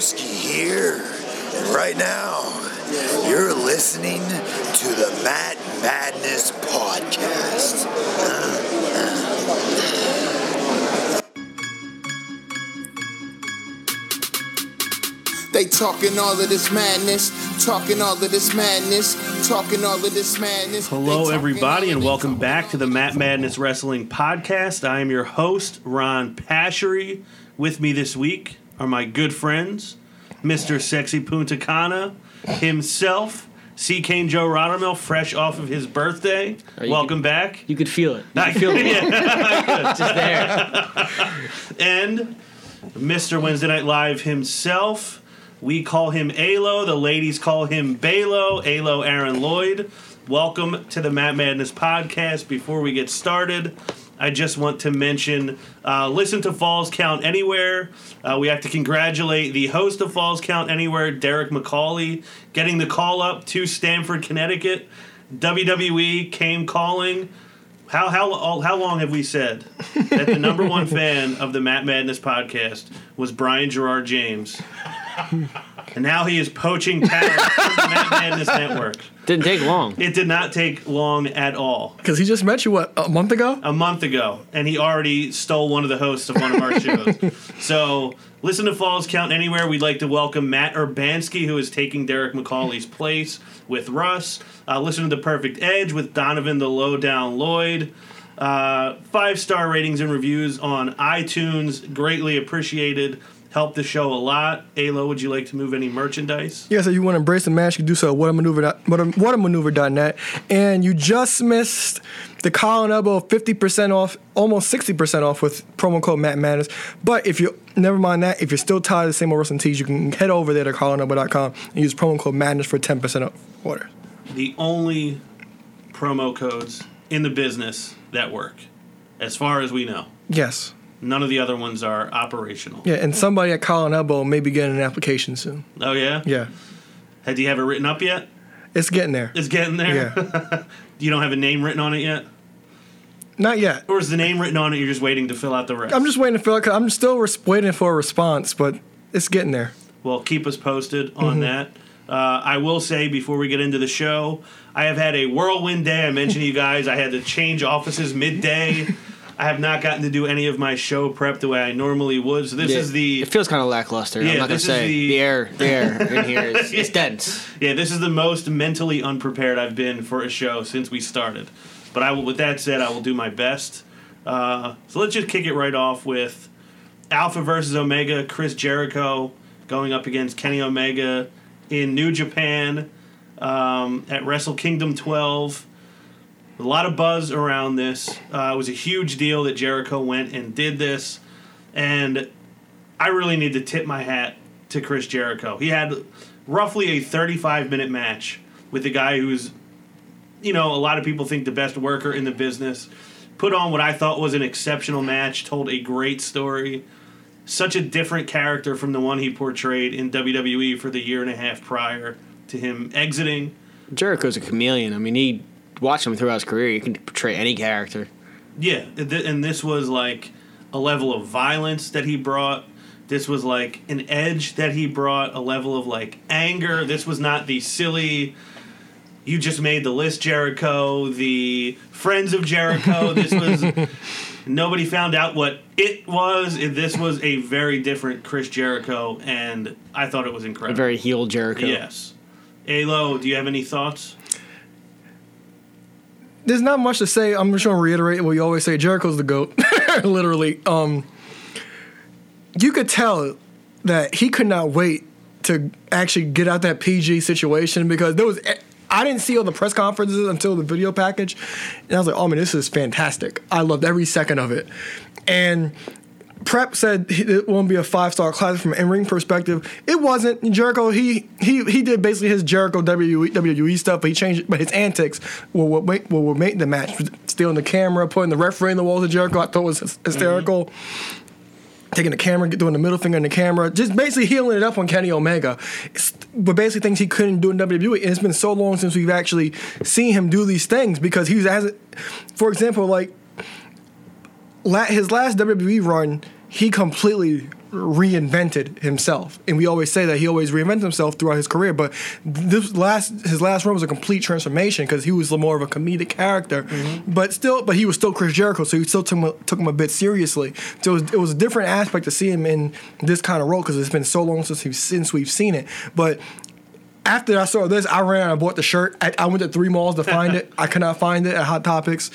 Broski here. And right now, you're listening to the Matt Madness Podcast. They talking all of this madness, talking all of this madness, talking all of this madness. Hello, everybody, and welcome back to the Matt Madness Wrestling Podcast. I am your host, Ron Pashery. With me this week are my good friends, Mr. Sexy Punta Cana himself, C. Kane Joe Rottermill, fresh off of his birthday. Oh, welcome back. You could feel it. You could feel it. Yeah. Just there. and Mr. Wednesday Night Live himself. We call him Alo. The ladies call him Balo. Alo Aaron Lloyd. Welcome to the Matt Madness podcast. Before we get started, I just want to mention uh, listen to Falls Count Anywhere. Uh, we have to congratulate the host of Falls Count Anywhere, Derek McCauley, getting the call up to Stamford, Connecticut. WWE came calling. How how how long have we said that the number one fan of the Matt Madness podcast was Brian Girard James, and now he is poaching talent from the Matt Madness network. Didn't take long. It did not take long at all. Because he just met you, what, a month ago? A month ago, and he already stole one of the hosts of one of our shows. So listen to Falls Count Anywhere. We'd like to welcome Matt Urbanski, who is taking Derek McCauley's place with Russ. Uh, listen to The Perfect Edge with Donovan the Lowdown Lloyd. Uh, five star ratings and reviews on iTunes. Greatly appreciated. Helped the show a lot. Alo, would you like to move any merchandise? Yeah, so you want to embrace the match, you can do so at whatamaneuver.net. And you just missed the Colin Elbow 50% off, almost 60% off with promo code Matt Madness. But if you, never mind that, if you're still tired of the same old wrestling tees, you can head over there to colinelbow.com and use promo code Madness for 10% off order. the only promo codes in the business that work, as far as we know. Yes. None of the other ones are operational. Yeah, and somebody at Colin Elbow may be getting an application soon. Oh yeah. Yeah. Had you have it written up yet? It's getting there. It's getting there. Yeah. you don't have a name written on it yet, Not yet. or is the name written on it? You're just waiting to fill out the rest. I'm just waiting to fill it, cause I'm still res- waiting for a response, but it's getting there. Well, keep us posted on that. Uh, I will say before we get into the show, I have had a whirlwind day. I mentioned to you guys I had to change offices midday. I have not gotten to do any of my show prep the way I normally would. So this Yeah, is the It feels kind of lackluster. Yeah, I'm not gonna say the- the, air. The air in here is it's dense. Yeah, this is the most mentally unprepared I've been for a show since we started. But I will. With that said, I will do my best. Uh, so let's just kick it right off with Alpha versus Omega. Chris Jericho going up against Kenny Omega in New Japan um, at Wrestle Kingdom 12. A lot of buzz around this. Uh, it was a huge deal that Jericho went and did this, and I really need to tip my hat to Chris Jericho. He had roughly a 35 minute match with the guy who's, you know, a lot of people think the best worker in the business. Put on what I thought was an exceptional match, told a great story. Such a different character from the one he portrayed in WWE for the year and a half prior to him exiting. Jericho's a chameleon. I mean, he watch him throughout his career. you can portray any character. Yeah, and this was like a level of violence that he brought. This was like an edge that he brought, a level of like anger. This was not the silly. You just made the list, Jericho. The friends of Jericho. This was nobody found out what it was. This was a very different Chris Jericho, and I thought it was A incredible. very heel Jericho. yes. Alo, do you have any thoughts? There's not much to say. I'm just to reiterate what you always say. Jericho's the goat, literally. Um, you could tell that he could not wait to actually get out that PG situation because there was. I didn't see all the press conferences until the video package, and I was like, "Oh man, this is fantastic! I loved every second of it." And Prep said it won't be a five star class from an in ring perspective. It wasn't. Jericho he he he did basically his Jericho WWE, WWE stuff, but he changed. But his antics were what make what would make the match. Stealing the camera, putting the referee in the walls of Jericho, I thought was hys- mm-hmm. hysterical. Taking the camera, doing the middle finger in the camera, just basically heeling it up on Kenny Omega. It's- but basically things he couldn't do in WWE. And it's been so long since we've actually seen him do these things because he was as, for example, like his last WWE run, he completely reinvented himself, and we always say that he always reinvented himself throughout his career. But this last his last run was a complete transformation because he was more of a comedic character, mm-hmm. but still, but he was still Chris Jericho, so he still took him, took him a bit seriously. So it was, it was a different aspect to see him in this kind of role because it's been so long since we've, since we've seen it, but after I saw this, I ran and I bought the shirt. I, I went to three malls to find it. I could not find it at Hot Topics.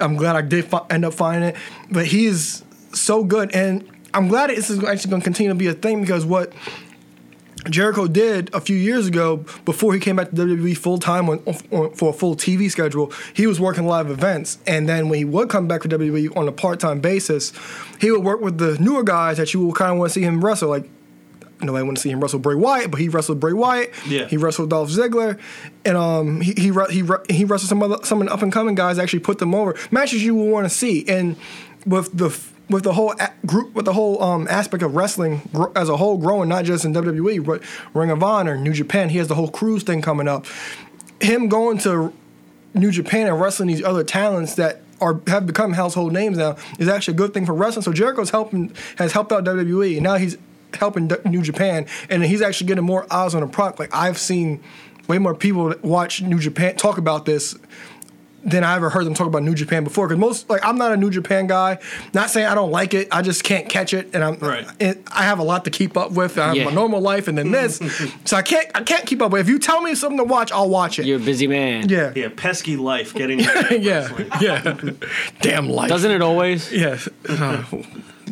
I'm glad I did fi- end up finding it. But he is so good, and I'm glad this is actually going to continue to be a thing because what Jericho did a few years ago before he came back to WWE full time for a full TV schedule, he was working live events. And then when he would come back to WWE on a part time basis, he would work with the newer guys that you kind of want to see him wrestle. Like nobody want to see him wrestle Bray Wyatt, but he wrestled Bray Wyatt. Yeah. He wrestled Dolph Ziggler, and um, he he he, he wrestled some other some of the up and coming guys. Actually, put them over matches you will want to see. And with the with the whole a- group, with the whole um, aspect of wrestling gr- as a whole growing, not just in WWE, but Ring of Honor, New Japan. He has the whole cruise thing coming up. Him going to New Japan and wrestling these other talents that are have become household names now is actually a good thing for wrestling. So Jericho's helping has helped out WWE, and now he's helping New Japan, and he's actually getting more eyes on the product. Like I've seen way more people watch New Japan talk about this than I ever heard them talk about New Japan before. Because most, like, I'm not a New Japan guy. Not saying I don't like it. I just can't catch it, and I'm. Right. and I have a lot to keep up with. I have Yeah. my normal life, and then this, so I can't. I can't keep up. with If you tell me something to watch, I'll watch it. You're a busy man. yeah. Yeah, pesky life getting. Yeah. Yeah. Damn life. Doesn't it always? Yes. Uh,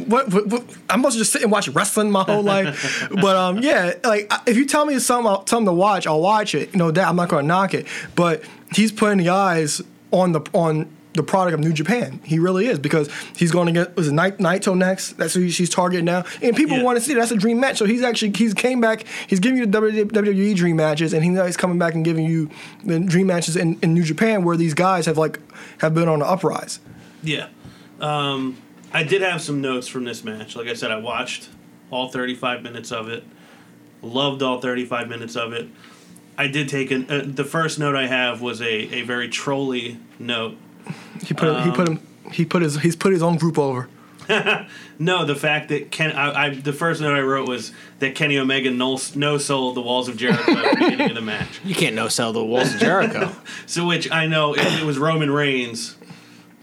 what, what, what? I'm supposed to just sit and watch wrestling my whole life, but um, yeah. Like if you tell me something, I'll- something to watch, I'll watch it. No doubt, I'm not going to knock it. But he's putting the eyes on the on the product of New Japan. He really is because he's going to get was it Nai- Naito next? That's who she's targeting now, and people Yeah. want to see. That. That's a dream match. So he's actually he's came back. He's giving you the WWE dream matches, and now he's coming back and giving you the dream matches in, in New Japan where these guys have like have been on the uprise. Yeah. Um, I did have some notes from this match. Like I said, I watched all 35 minutes of it. Loved all 35 minutes of it. I did take an. Uh, the first note I have was a, a very trolly note. He put he put him he put his he's put his own group over. No, the fact that Ken. I, I the first note I wrote was that Kenny Omega no no sold the walls of Jericho at the beginning of the match. You can't no sell the walls of Jericho. So, which I know if it was Roman Reigns,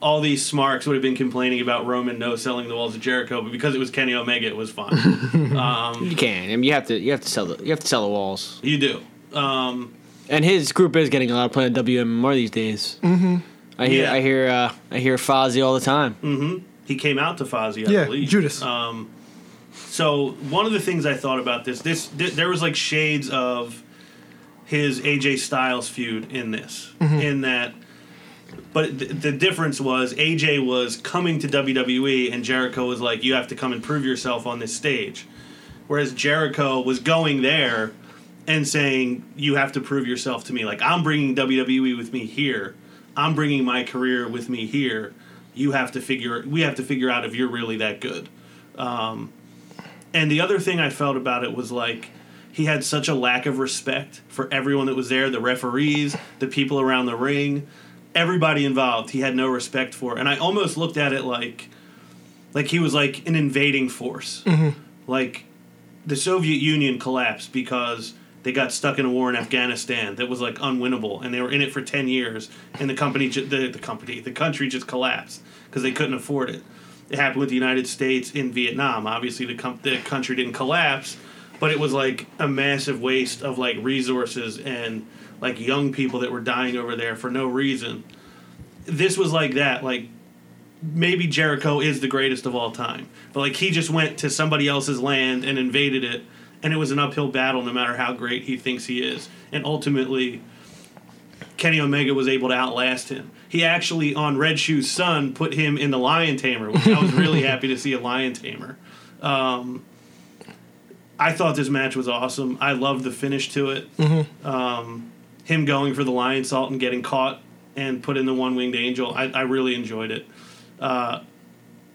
all these smarks would have been complaining about Roman no selling the walls of Jericho, but because it was Kenny Omega, it was fine. you can. I mean, you have to. You have to sell the. You have to sell the walls. you do. Um, And his group is getting a lot of play on WMR these days. Mm-hmm. I hear. Yeah. I hear. Uh, I hear Fozzy all the time. he came out to Fozzy, I Yeah, believe. Judas. Um, so one of the things I thought about this, this, thi- there was like shades of his AJ Styles feud in this, in that. But th- the difference was AJ was coming to WWE and Jericho was like, "You have to come and prove yourself on this stage," whereas Jericho was going there and saying, "You have to prove yourself to me. Like I'm bringing WWE with me here. I'm bringing my career with me here. You have to figure. We have to figure out if you're really that good." Um, and the other thing I felt about it was like he had such a lack of respect for everyone that was there, the referees, the people around the ring, everybody involved. He had no respect for, and I almost looked at it like, like he was like an invading force, mm-hmm. like the Soviet Union collapsed because they got stuck in a war in Afghanistan that was like unwinnable, and they were in it for ten years, and the company, ju- the the company, the country just collapsed because they couldn't afford it. It happened with the United States in Vietnam. Obviously, the com- the country didn't collapse, but it was like a massive waste of like resources and like young people that were dying over there for no reason. This was like that, like maybe Jericho is the greatest of all time. But like he just went to somebody else's land and invaded it and it was an uphill battle no matter how great he thinks he is. And ultimately Kenny Omega was able to outlast him. He actually on Red Shoes Unno put him in the Lion Tamer, which I was really happy to see a Lion Tamer. Um, I thought this match was awesome. I loved the finish to it. Um, him going for the lionsault and getting caught and put in the one winged angel. I, I really enjoyed it. Uh,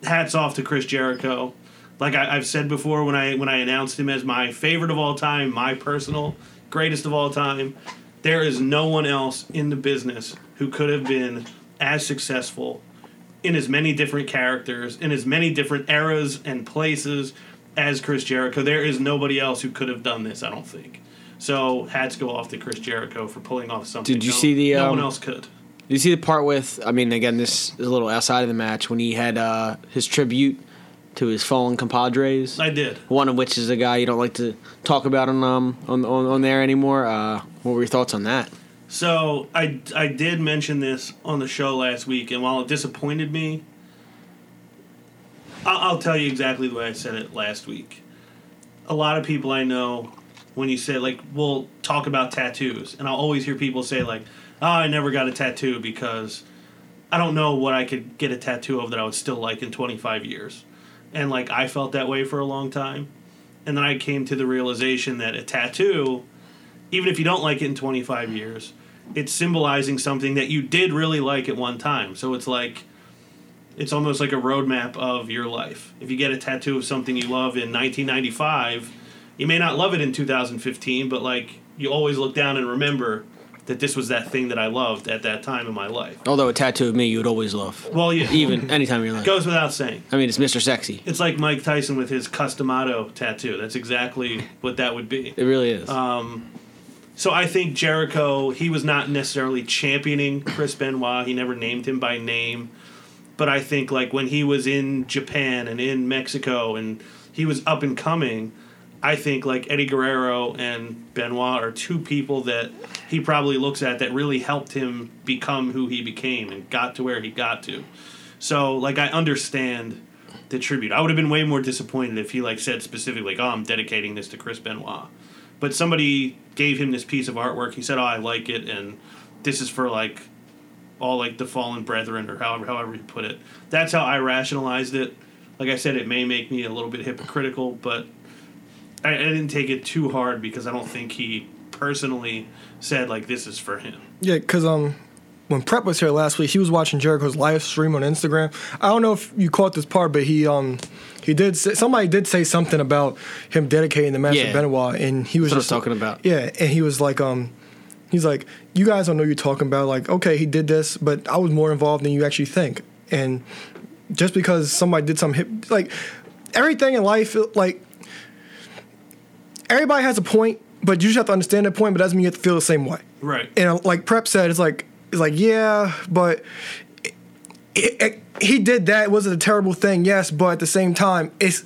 hats off to Chris Jericho. Like I, I've said before, when I when I announced him as my favorite of all time, my personal greatest of all time, there is no one else in the business who could have been as successful in as many different characters, in as many different eras and places, as Chris Jericho. There is nobody else who could have done this. I don't think. So hats go off to Chris Jericho for pulling off something. Did you no- see the, No um, one else could. Did you see the part with? I mean, again, this is a little outside of the match when he had uh, his tribute to his fallen compadres. I did. One of which is a guy you don't like to talk about on um on on, on there anymore. Uh, what were your thoughts on that? So I I did mention this on the show last week, and while it disappointed me, I'll, I'll tell you exactly the way I said it last week. A lot of people I know, when you say like, we'll talk about tattoos, and I'll always hear people say like, "Oh, I never got a tattoo because I don't know what I could get a tattoo of that I would still like in 25 years," and like I felt that way for a long time, and then I came to the realization that a tattoo even if you don't like it in 25 years, it's symbolizing something that you did really like at one time. So it's like, it's almost like a roadmap of your life. If you get a tattoo of something you love in 1995, you may not love it in 2015, but like you always look down and remember that this was that thing that I loved at that time in my life. Although a tattoo of me you would always love, Well, yeah, even anytime in your life. goes without saying. I mean, it's Mr. Sexy. It's like Mike Tyson with his Cus D'Amato tattoo. That's exactly what that would be. It really is. Um, So I think Jericho, he was not necessarily championing Chris Benoit. He never named him by name. But I think like when he was in Japan and in Mexico and he was up and coming, I think like Eddie Guerrero and Benoit are two people that he probably looks at that really helped him become who he became and got to where he got to. So like I understand the tribute. I would have been way more disappointed if he like said specifically, like, "Oh, I'm dedicating this to Chris Benoit." But somebody gave him this piece of artwork. He said, "Oh, I like it, and this is for like all like the fallen brethren, or however however you put it." That's how I rationalized it. Like I said, it may make me a little bit hypocritical, but I, I didn't take it too hard because I don't think he personally said like this is for him. Yeah, because um, when Prep was here last week, he was watching Jericho's live stream on Instagram. I don't know if you caught this part, but he um he did say, somebody did say something about him dedicating the match Yeah. to Benoit, and he was That's what was just talking about. Yeah, and he was like um. He's like, you guys don't know what you're talking about. Like, okay, he did this, but I was more involved than you actually think. And just because somebody did some hip, like everything in life, like everybody has a point, but you just have to understand that point. But that doesn't mean you have to feel the same way Right. and uh, like Prep said, it's like it's like yeah, but it, it, he did that. It wasn't a terrible thing, yes, but at the same time, it's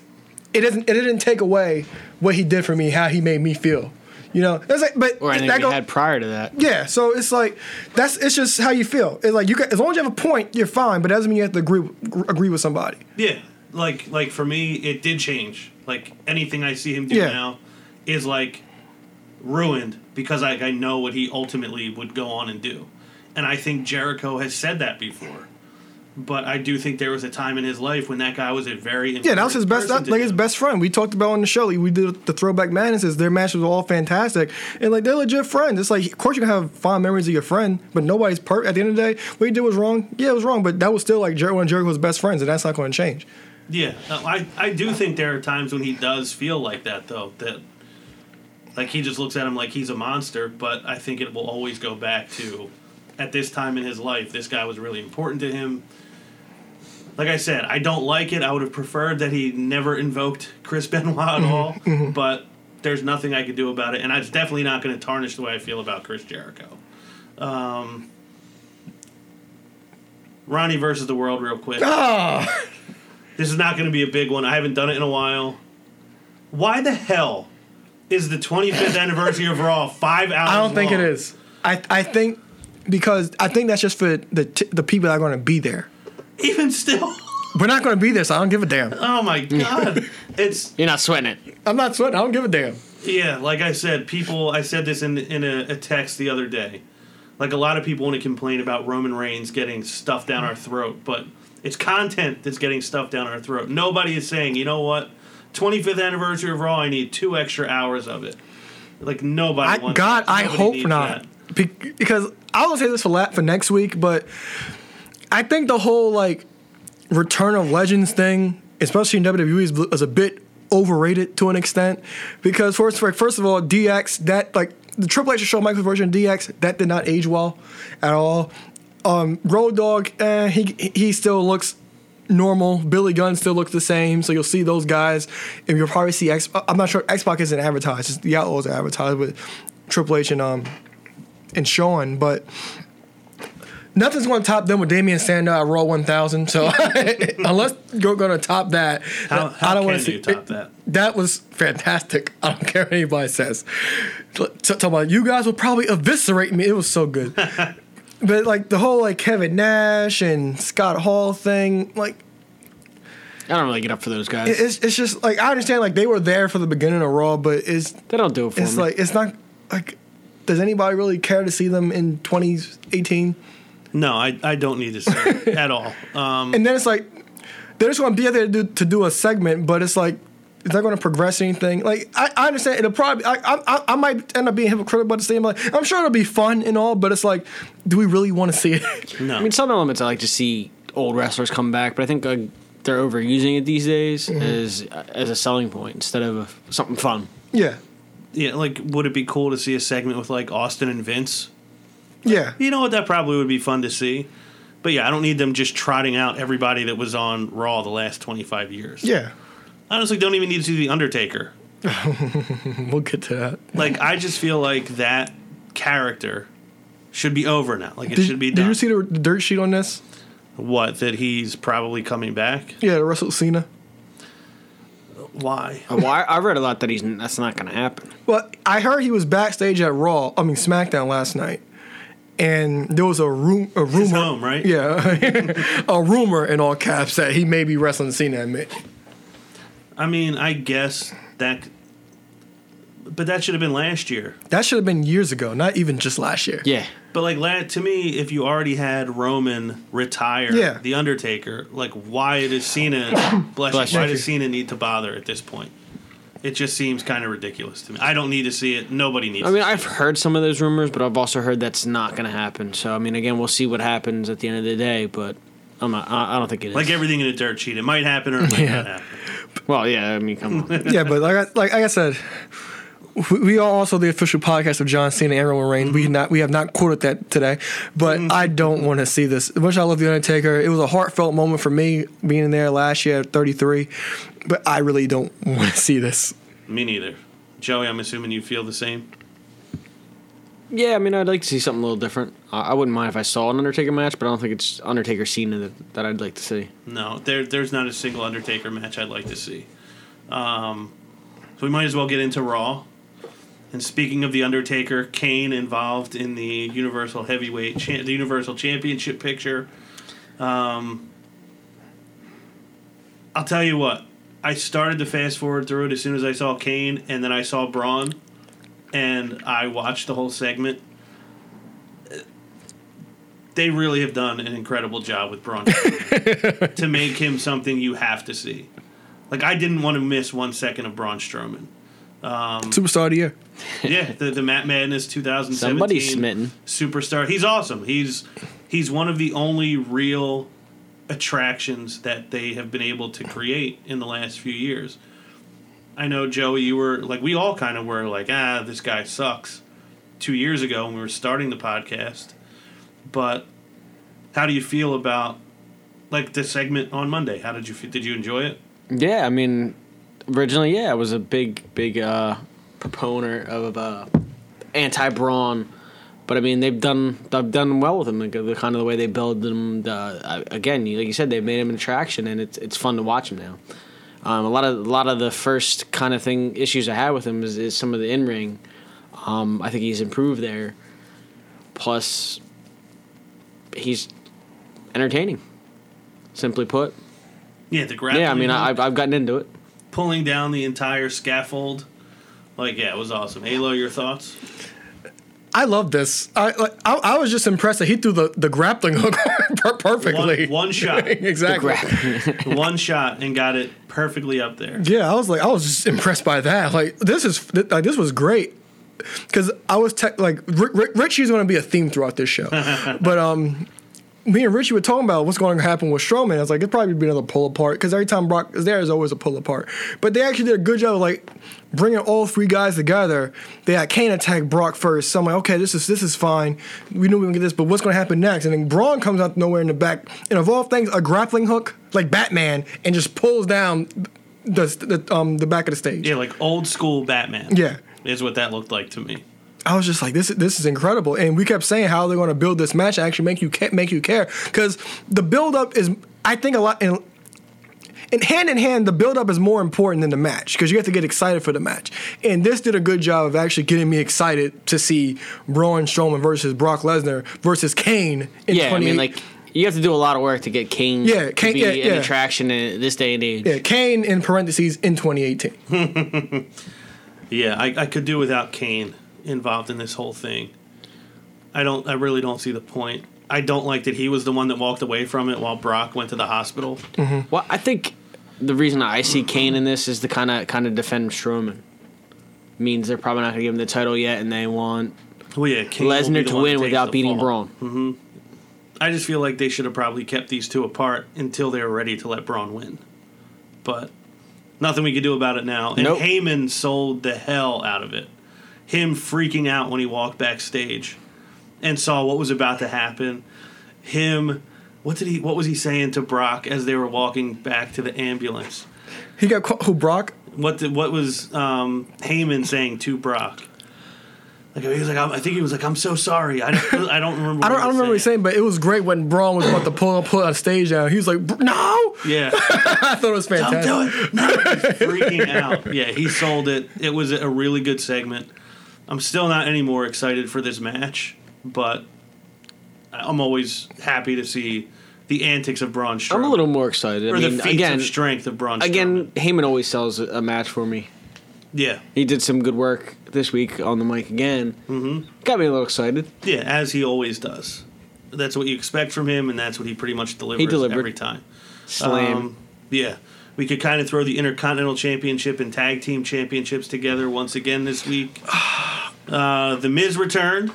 it doesn't it didn't take away what he did for me, how he made me feel. You know, it's like, but or anything that we go- had prior to that. yeah, so it's like that's it's just how you feel. It's like you can, as long as you have a point, you're fine. But that doesn't mean you have to agree agree with somebody. Yeah, like like for me, it did change. Like anything I see him do Yeah. now is like ruined because I, I know what he ultimately would go on and do, and I think Jericho has said that before. But I do think there was a time in his life when that guy was a very Yeah, that was his best. That, like his best friend. We talked about on the show. like, We did the throwback madnesses. Their matches were all fantastic, and like they're legit friends. It's like, of course, you can have fond memories of your friend, but nobody's per. At the end of the day, what he did was wrong. Yeah, it was wrong, but that was still like Jer- one of Jericho's best friends, and that's not going to change. Yeah, I I do think there are times when he does feel like that though. That like he just looks at him like he's a monster. But I think it will always go back to at this time in his life, this guy was really important to him. Like I said, I don't like it. I would have preferred that he never invoked Chris Benoit at all. But there's nothing I could do about it, and it's definitely not going to tarnish the way I feel about Chris Jericho. Um, Ronnie versus the world, real quick. Ah, This is not going to be a big one. I haven't done it in a while. Why the hell is the 25th anniversary of Raw five hours? I don't think it long? is. I I think because I think that's just for the t- the people that are going to be there. Even still, We're not going to be there, so I don't give a damn. oh my god, it's You're not sweating it. I'm not sweating. I don't give a damn. yeah. Like I said, people. I said this in in a, a text the other day. Like a lot of people want to complain about Roman Reigns getting stuffed down our throat, but it's content that's getting stuffed down our throat. Nobody is saying, you know what, 25th anniversary of Raw, I need two extra hours of it. Like nobody. I, wants God, that. I Nobody hope needs not. that. Be- because I was gonna say this for la- for next week, but I think the whole like Return of Legends thing, especially in WWE, is, is a bit overrated to an extent. Because first, like, first of all, DX that like the Triple H Shawn Michaels' version of DX that did not age well at all. Um, Road Dogg, eh, he he still looks normal. Billy Gunn still looks the same, so you'll see those guys, and you'll probably see X. I'm not sure X Pac isn't advertised. The Outlaws are advertised with Triple H and um and Shawn, but. Nothing's going to top them with Damien Sandow at Raw 1000. So unless you're going to top that, How, how I don't want to see you top that? that was fantastic. I don't care what anybody says. Talk about you guys will probably eviscerate me. It was so good. but like the whole like Kevin Nash and Scott Hall thing, like I don't really get up for those guys. it- it's it's just like I understand like they were there for the beginning of Raw, but it's they don't do it for it's me. like it's not like does anybody really care to see them in 2018? No, I, I don't need to see it at all. Um, And then it's like they're just going to be there to do, to do a segment, but it's like is that going to progress anything? Like I, I understand it'll probably I, I I might end up being hypocritical about the same. Like I'm sure it'll be fun and all, but it's like, do we really want to see it? no. I mean, some elements I like to see old wrestlers come back, but I think uh, they're overusing it these days Mm-hmm. as as a selling point instead of something fun. yeah, yeah, like, would it be cool to see a segment with like Austin and Vince? yeah, You know what? That probably would be fun to see. But yeah, I don't need them just trotting out everybody that was on Raw the last 25 years. yeah. Honestly, don't even need to see The Undertaker. We'll get to that. Like, I just feel like that character should be over now. Like, it Did, should be did you see the, the dirt sheet on this? what? That he's probably coming back? Yeah, the Russell Cena. Why? Why? Well, I, I read a lot that he's that's not going to happen. Well, I heard he was backstage at Raw. I mean SmackDown last night, and there was a room a rumor. His home, right? Yeah, a rumor in all caps that he may be wrestling Cena at Mid. I mean, I guess that. But that should have been last year. That should have been years ago, not even just last year. Yeah, But like la- to me, if you already had Roman retire Yeah. the Undertaker, like why does Cena bless, Bless you, why does Cena need to bother at this point? It just seems kind of ridiculous to me. I don't need to see it. Nobody needs. I mean, to see I've heard some of those rumors, but I've also heard that's not going to happen. So, I mean, again, we'll see what happens at the end of the day. But I'm not, I I don't think it is. it. like everything in a dirt sheet. It might happen or it might Yeah. not happen. Well, yeah. I mean, come on. yeah, but like I, like, like I said, we- we are also the official podcast of John Cena and Roman Reigns. We mm-hmm. not we have not quoted that today, but mm-hmm. I don't want to see this. Much I love the Undertaker, it was a heartfelt moment for me being there last year at 33, but I really don't want to see this. Me neither. Joey, I'm assuming you feel the same. Yeah, I mean, I'd like to see something a little different. I, I wouldn't mind if I saw an Undertaker match, but I don't think it's Undertaker Cena that, that I'd like to see. No, there, there's not a single Undertaker match I'd like to see. Um, so we might as well get into Raw. And speaking of the Undertaker, Kane involved in the Universal Heavyweight, cha- the Universal Championship picture. Um, I'll tell you what. I started to fast forward through it as soon as I saw Kane, and then I saw Braun, and I watched the whole segment. They really have done an incredible job with Braun to make him something you have to see. Like I didn't want to miss one second of Braun Strowman. Um, superstar of the year. Yeah, the the Matt Madness 2017 Somebody's smitten. superstar. He's awesome. He's he's one of the only real attractions that they have been able to create in the last few years. I know Joey, you were like we all kind of were like, ah, this guy sucks. Two years ago when we were starting the podcast, but how do you feel about like the segment on Monday? How did you did you enjoy it? Yeah, I mean, originally, yeah, I was a big, big uh, proponent of uh, anti Braun, but I mean, they've done they've done well with him. Like, the kind of the way they build him. The, uh, again, like you said, they've made him an attraction, and it's it's fun to watch him now. Um, a lot of a lot of the first kind of thing issues I had with him is, is some of the in ring. Um, I think he's improved there. Plus, he's entertaining. Simply put, Yeah, the grappling. yeah. I mean. I, I've I've gotten into it. pulling down the entire scaffold. Like, yeah, it was awesome. Halo, your thoughts? I love this. I like. I, I was just impressed that he threw the, the grappling hook per- perfectly. One, one shot, exactly. one shot, and got it perfectly up there. Yeah, I was like, I was just impressed by that. Like, this is th- like this was great because I was te- like, R- R- Richie's going to be a theme throughout this show, but um, me and Richie were talking about what's going to happen with Strowman. I was like, it'd probably be another pull apart because every time Brock is there, there's always a pull apart. But they actually did a good job of like bringing all three guys together. They had Kane attack Brock first, so I'm like, okay, this is this is fine. We knew we were gonna get this, but what's going to happen next? And then Braun comes out nowhere in the back, and of all things, a grappling hook like Batman, and just pulls down the the um the back of the stage. Yeah, like old school Batman. Yeah. Is what that looked like to me. I was just like, this this is incredible, and we kept saying how they're going to build this match and actually make you make you care because the build up is, I think, a lot. In, in hand in hand, the build up is more important than the match because you have to get excited for the match. And this did a good job of actually getting me excited to see Braun Strowman versus Brock Lesnar versus Kane. In Yeah, I 28 mean, like you have to do a lot of work to get Kane, Yeah, to Kane- be yeah, an yeah. attraction in this day and age. yeah, Kane in parentheses in 2018. Yeah, I, I could do without Kane involved in this whole thing. I don't. I really don't see the point. I don't like that he was the one that walked away from it while Brock went to the hospital. Mm-hmm. Well, I think the reason I see Kane in this is to kind of kind of defend Strowman. Means they're probably not going to give him the title yet, and they want Well, yeah, Kane Lesnar to win without beating fall. Braun. Mm-hmm. I just feel like they should have probably kept these two apart until they were ready to let Braun win. But nothing we could do about it now. And Nope. Heyman sold the hell out of it. Him freaking out when he walked backstage and saw what was about to happen. Him, what did he? What was he saying to Brock as they were walking back to the ambulance? He got caught, who Brock? What did, what was um, Heyman saying to Brock? Like he was like, I think he was like, I'm so sorry. I don't, I don't remember. I don't, I don't remember what he was saying, but it was great when Braun was about to pull pull on stage down. He was like, "No!" Yeah. I thought it was Don't fantastic. do it. No. Freaking out. Yeah, he sold it. It was a really good segment. I'm still not any more excited for this match, but I'm always happy to see the antics of Braun Strowman. I'm a little more excited. or I mean, the feats again, of strength of Braun again, Heyman always sells a match for me. Yeah. He did some good work this week on the mic again. Mm-hmm. Got me a little excited. Yeah, as he always does. That's what you expect from him, and that's what he pretty much delivers he delivered. every time. Slam. Um, yeah. We could kind of throw the Intercontinental Championship and Tag Team Championships together once again this week. Uh, the Miz returned.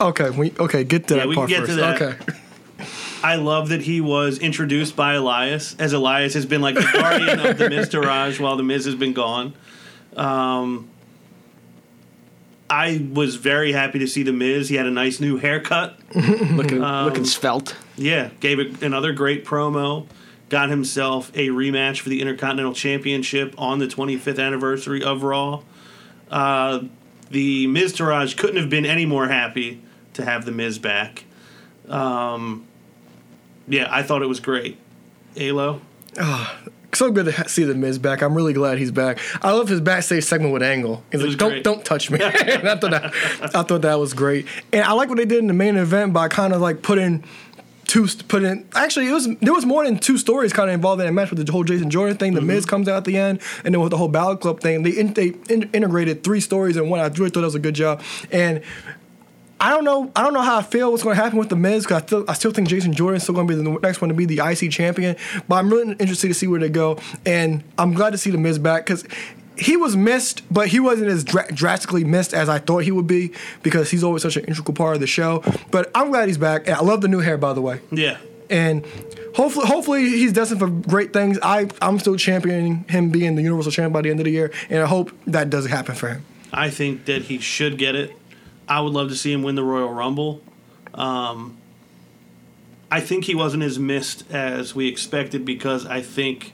Okay, we okay. Get to Yeah, that we can part get to first. that. Okay. I love that he was introduced by Elias, as Elias has been like the guardian of the Miztourage while the Miz has been gone. Um, I was very happy to see the Miz. He had a nice new haircut. Looking Um, looking svelte. Yeah, gave it another great promo. Got himself a rematch for the Intercontinental Championship on the 25th anniversary of Raw. Uh, the Miztourage couldn't have been any more happy to have the Miz back. Um, yeah, I thought it was great. Alo, So good to ha- see the Miz back. I'm really glad he's back. I love his backstage segment with Angle. He's It like, "Don't great. don't touch me." I thought that I thought that was great. And I like what they did in the main event by kind of like putting two put in. Actually, it was there was more than two stories kind of involved in that match with the whole Jason Jordan thing. The Mm-hmm. Miz comes out at the end, and then with the whole Balor Club thing, they in, they in, integrated three stories in one. I really thought that was a good job. And I don't know. I don't know how I feel. What's going to happen with the Miz? Because I still, I still think Jason Jordan's still going to be the next one to be the IC champion. But I'm really interested to see where they go, and I'm glad to see the Miz back because he was missed, but he wasn't as dra- drastically missed as I thought he would be because he's always such an integral part of the show. But I'm glad he's back, and I love the new hair, by the way. yeah, And hopefully, hopefully he's destined for great things. I, I'm still championing him being the Universal Champion by the end of the year, and I hope that doesn't happen for him. I think that he should get it. I would love to see him win the Royal Rumble. Um, I think he wasn't as missed as we expected because I think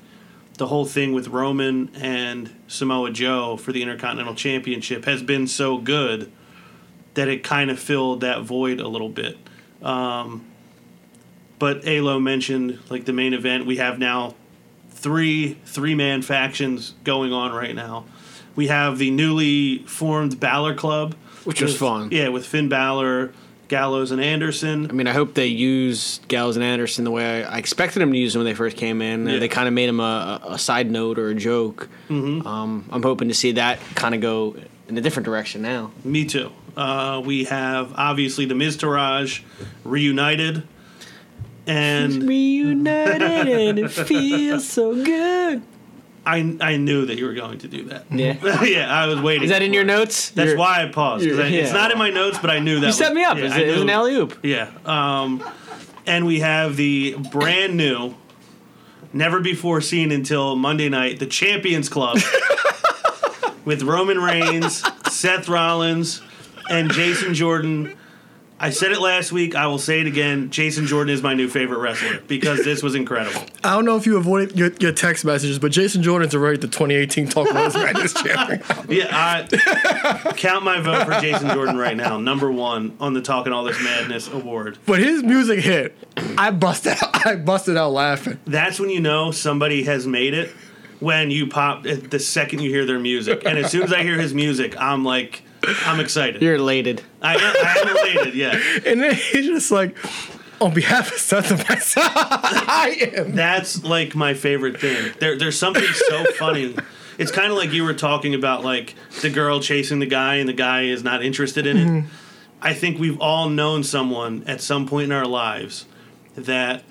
the whole thing with Roman and Samoa Joe for the Intercontinental Championship has been so good that it kind of filled that void a little bit. Um, but Alo mentioned like the main event. We have now three three man factions going on right now. We have the newly formed Balor Club, Which was fun. Yeah, with Finn Balor, Gallows, and Anderson. I mean, I hope they use Gallows and Anderson the way I, I expected them to use them when they first came in. Yeah. They kind of made them a, a side note or a joke. Mm-hmm. Um, I'm hoping to see that kind of go in a different direction now. Me too. Uh, we have obviously the Miztourage reunited, and Reunited and it feels so good. I I knew that you were going to do that. Yeah. yeah, I was waiting. Is that in your notes? That's You're- why I paused. I- you're- It's not in my notes, but I knew that. You set was- me up. yeah, it was, it was an alley oop. Yeah. Um, and we have the brand new, never before seen until Monday night, the Champions Club with Roman Reigns, Seth Rollins, and Jason Jordan. I said it last week. I will say it again. Jason Jordan is my new favorite wrestler because this was incredible. I don't know if you avoided your, your text messages, but Jason Jordan's already the 2018 Talk About Madness champion. Yeah, I count my vote for Jason Jordan right now, number one on the Talking All This Madness award. But his music hit. I busted. Out, I busted out laughing. That's when you know somebody has made it. When you pop the second you hear their music, and as soon as I hear his music, I'm like, I'm excited. You're elated. I am, I am elated. Yeah, And then he's just like, on behalf of Seth and myself, I am. that's like my favorite thing. There, there's something so funny. It's kind of like you were talking about, like the girl chasing the guy, and the guy is not interested in it. Mm-hmm. I think we've all known someone at some point in our lives that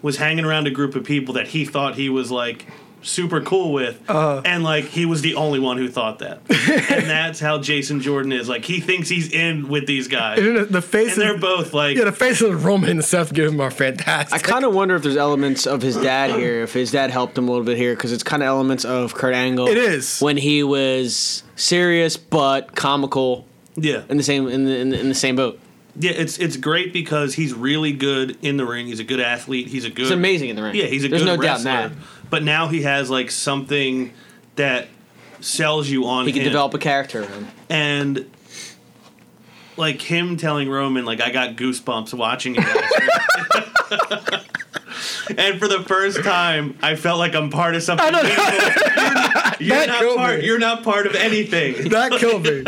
was hanging around a group of people that he thought he was like super cool with, uh-huh. and like he was the only one who thought that. and that's how Jason Jordan is. Like he thinks he's in with these guys, And the, the faces. and they're both like, yeah, the faces of Roman and Seth give him are fantastic. I kind of wonder if there's elements of his dad here, if his dad helped him a little bit here, because it's kind of elements of Kurt Angle. It is. when he was serious but comical yeah, in the same in the, in the, in the same boat. Yeah. It's it's great because he's really good in the ring. He's a good athlete. He's a good. He's amazing in the ring. Yeah, he's a There's good no wrestler. doubt in that. But now he has like something that sells you on He can him. develop a character. in him. and like him telling Roman, like I got goosebumps watching it. last week." and for the first time, I felt like I'm part of something. beautiful. You're, you're That not part. me. You're not part of anything. that killed me.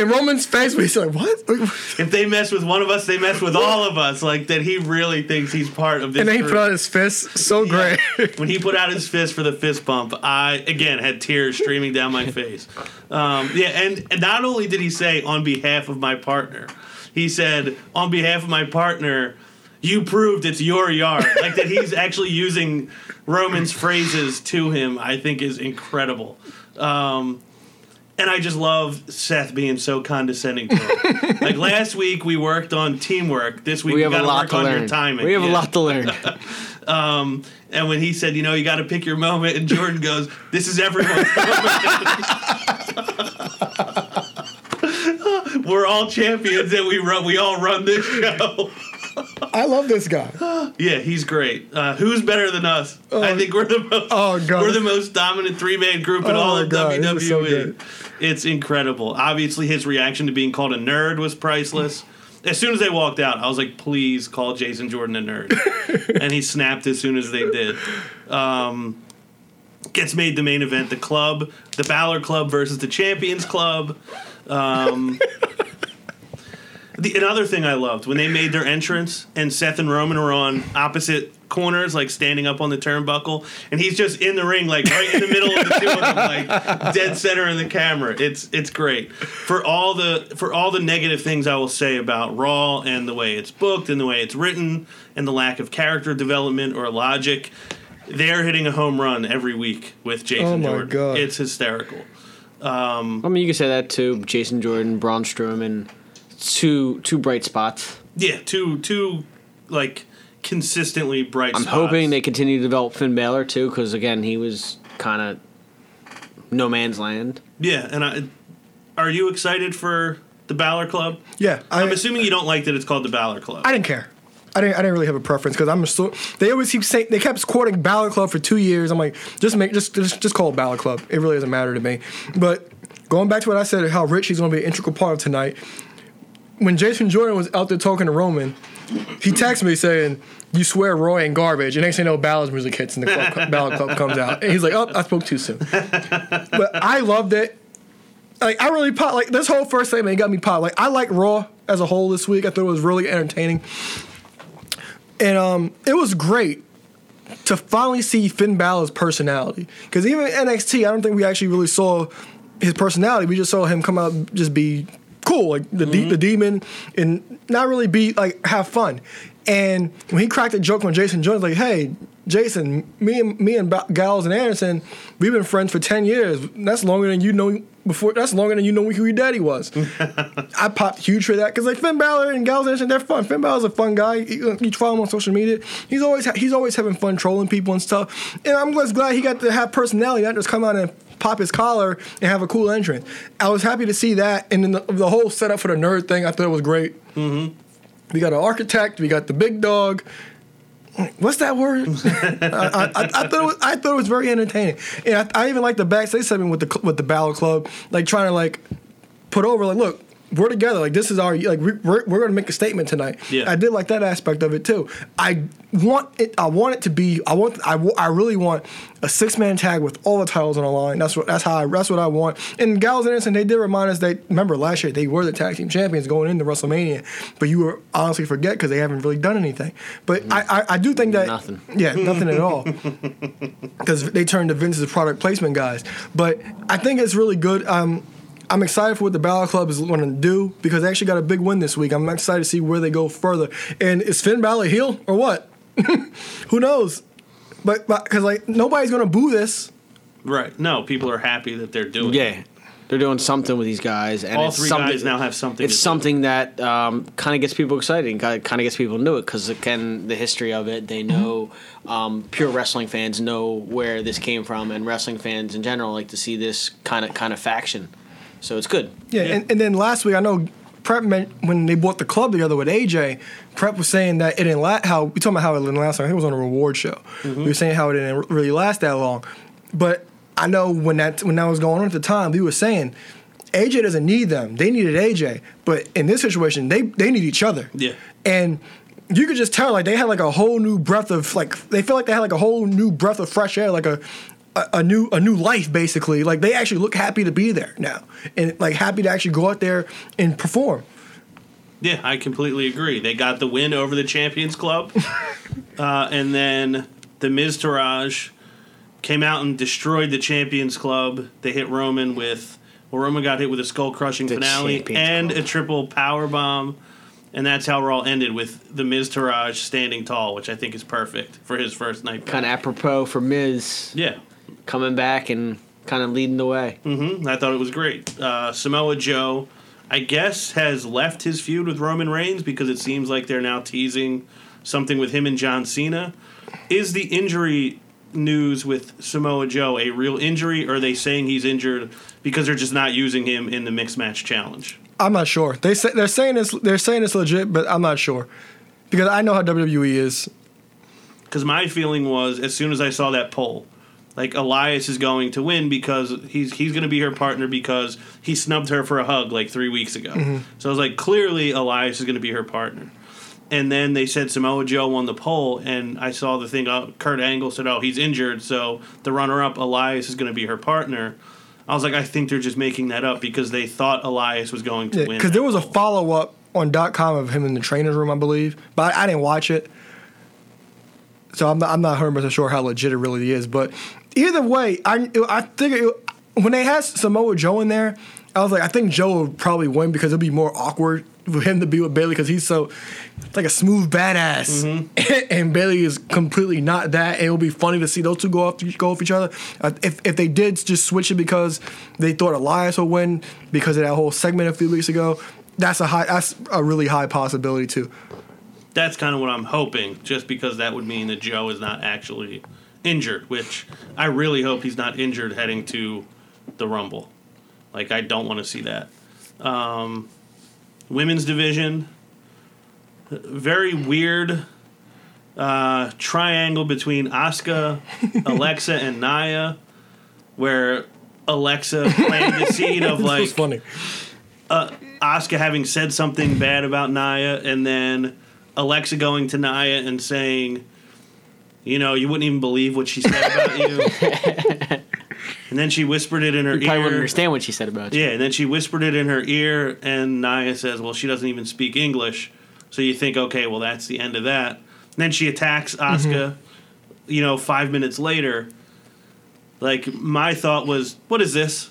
In Roman's face, he's like, what? If they mess with one of us, they mess with all of us. Like that, he really thinks he's part of this. And then he group. put out his fist. So great. when he put out his fist for the fist bump, I again had tears streaming down my face. Um, yeah, and, and not only did he say on behalf of my partner, he said on behalf of my partner, you proved it's your yard. Like that he's actually using Roman's phrases to him. I think is incredible. Um, and I just love Seth being so condescending to him. like last week, we worked on teamwork. This week, We we, have a got to lot work to on your learn. timing. We have a lot to learn. Um, and when he said, you know, you got to pick your moment, and Jordan goes, "This is everyone's moment." We're all champions, and we run. We all run this show. I love this guy. yeah, he's great. Uh, who's better than us? I think we're the most. Oh, God. We're the most dominant three man group in Oh, all of God, so WWE. good. it's incredible. Obviously, his reaction to being called a nerd was priceless. As soon as they walked out, I was like, "Please call Jason Jordan a nerd," and he snapped as soon as they did. Um, gets made the main event. The club, the Balor Club versus the Champions Club. Um, the, another thing I loved when they made their entrance and Seth and Roman were on opposite corners, like standing up on the turnbuckle, and he's just in the ring, like right in the middle of the two of them, like dead center in the camera. It's it's great for all the for all the negative things I will say about Raw and the way it's booked and the way it's written and the lack of character development or logic. They're hitting a home run every week with Jason Oh my Jordan. God. It's hysterical. Um, I mean, you can say that too. Jason Jordan, Braun Strowman, two two bright spots. Yeah, two two like consistently bright. Spots. I'm spots. hoping they continue to develop Finn Balor too, because again, he was kind of no man's land. Yeah, and I are you excited for the Balor Club? Yeah, I, I'm assuming you don't like that it's called the Balor Club. I didn't care. I didn't. I didn't really have a preference because I'm still. They always keep saying they kept quoting Balor Club for two years. I'm like, just make just just just call it Balor Club. It really doesn't matter to me. But going back to what I said, how Richie's going to be an integral part of tonight. When Jason Jordan was out there talking to Roman, he texted me saying, "You swear Roy and garbage." And next thing you know, Balor's music hits and the club, Club comes out, and he's like, "Oh, I spoke too soon." but I loved it. Like I really pop like this whole first segment got me pop. Like I like Raw as a whole this week. I thought it was really entertaining. And um, it was great to finally see Finn Balor's personality. Because even NXT, I don't think we actually really saw his personality. We just saw him come out just be cool, like the de- the mm-hmm. demon, and not really be like have fun. And when he cracked a joke on Jason Jones, like, "Hey, Jason, me and me and Ba- Gallows and Anderson, we've been friends for ten years. That's longer than you know before. That's longer than you know who your daddy was. I popped huge for that because like Finn Balor and Gallows Anderson, they're fun. Finn Balor's a fun guy. You, you follow him on social media. He's always ha- he's always having fun trolling people and stuff. And I'm just glad he got to have personality, not just come out and pop his collar and have a cool entrance. I was happy to see that, and then the, the whole setup for the nerd thing, I thought it was great. Mm-hmm. We got an architect. We got the big dog. What's that word? I, I, I thought it was, I thought it was very entertaining, and I, I even like the backstage segment with the with the Balor Club, like trying to like put over like, look, we're together. Like this is our like we, we're we're gonna make a statement tonight. Yeah. I did like that aspect of it too. I want it. I want it to be. I want. I, w- I really want a six man tag with all the titles on the line. That's what. That's how. I, that's what I want. And Gallows and Anderson, they did remind us. They remember last year they were the tag team champions going into WrestleMania, but you were honestly forget because they haven't really done anything. But I, I I do think that Nothing. Yeah, nothing at all. Because they turned to Vince's product placement guys. But I think it's really good. Um, I'm excited for what the Balor Club is going to do because they actually got a big win this week. I'm excited to see where they go further. And is Finn Balor heel or what? Who knows? But because like nobody's going to boo this. Right. No, people are happy that they're doing. it. Yeah, they're doing something with these guys, and All it's three something, guys now have something It's to do. something that um, kind of gets people excited, and kind of gets people into it because again, the history of it, they know. Um, pure wrestling fans know where this came from, and wrestling fans in general like to see this kind of kind of faction. So it's good. Yeah, Yeah. And, and then last week I know Prep meant when they bought the club together with AJ. Prep was saying that it didn't last. How we talking about how it didn't last long? I think it was on a reward show. Mm-hmm. We were saying how it didn't really last that long. But I know when that when that was going on at the time, we were saying AJ doesn't need them. They needed AJ, but in this situation, they they need each other. Yeah. and. You could just tell, like they had like a whole new breath of like they feel like they had like a whole new breath of fresh air, like a a, a new a new life basically. Like they actually look happy to be there now, and like happy to actually go out there and perform. Yeah, I completely agree. They got the win over the Champions Club, uh, and then the Miztourage came out and destroyed the Champions Club. They hit Roman with well, Roman got hit with a skull crushing finale Champions and Club. a triple power bomb, and that's how Raw ended with the Miztourage standing tall, which I think is perfect for his first night. Kind of apropos for Miz yeah. Coming back and kind of leading the way. hmm I thought it was great. Uh, Samoa Joe, I guess, has left his feud with Roman Reigns because it seems like they're now teasing something with him and John Cena. Is the injury news with Samoa Joe a real injury, or are they saying he's injured because they're just not using him in the mixed match challenge? I'm not sure. They say they're saying this they're saying it's legit, but I'm not sure because I know how WWE is. Because my feeling was, as soon as I saw that poll, like Elias is going to win because he's he's going to be her partner because he snubbed her for a hug like three weeks ago. So I was like, clearly Elias is going to be her partner. And then they said Samoa Joe won the poll, and I saw the thing. Uh, Kurt Angle said, "Oh, he's injured, so the runner-up Elias is going to be her partner." I was like, I think they're just making that up because they thought Elias was going to win. Because there was a follow up on dot .com of him in the trainer's room, I believe, but I, I didn't watch it, so I'm not I'm not 100 percent sure how legit it really is. But either way, I I think it, when they had Samoa Joe in there, I was like, I think Joe would probably win because it'd be more awkward for him to be with Bayley because he's so like a smooth badass, and Bayley is completely not that. And it would be funny to see those two go off go off each other. Uh, if if they did just switch it because they thought Elias would win because of that whole segment a few weeks ago, that's a high that's a really high possibility too. that's kind of what I'm hoping, just because that would mean that Joe is not actually injured, which I really hope he's not injured heading to the Rumble. Like, I don't want to see that. Um, women's division, very weird uh, triangle between Asuka, Alexa, and Nia, where Alexa planted the seed of like funny. Asuka having said something bad about Nia, and then Alexa going to Nia and saying, "You know, you wouldn't even believe what she said about you." and then she whispered it in her ear. You probably wouldn't understand what she said about you. Yeah, and then she whispered it in her ear, and Nia says, "Well, she doesn't even speak English." So you think, okay, well, that's the end of that. And then she attacks Asuka. You know, five minutes later. Like my thought was, what is this?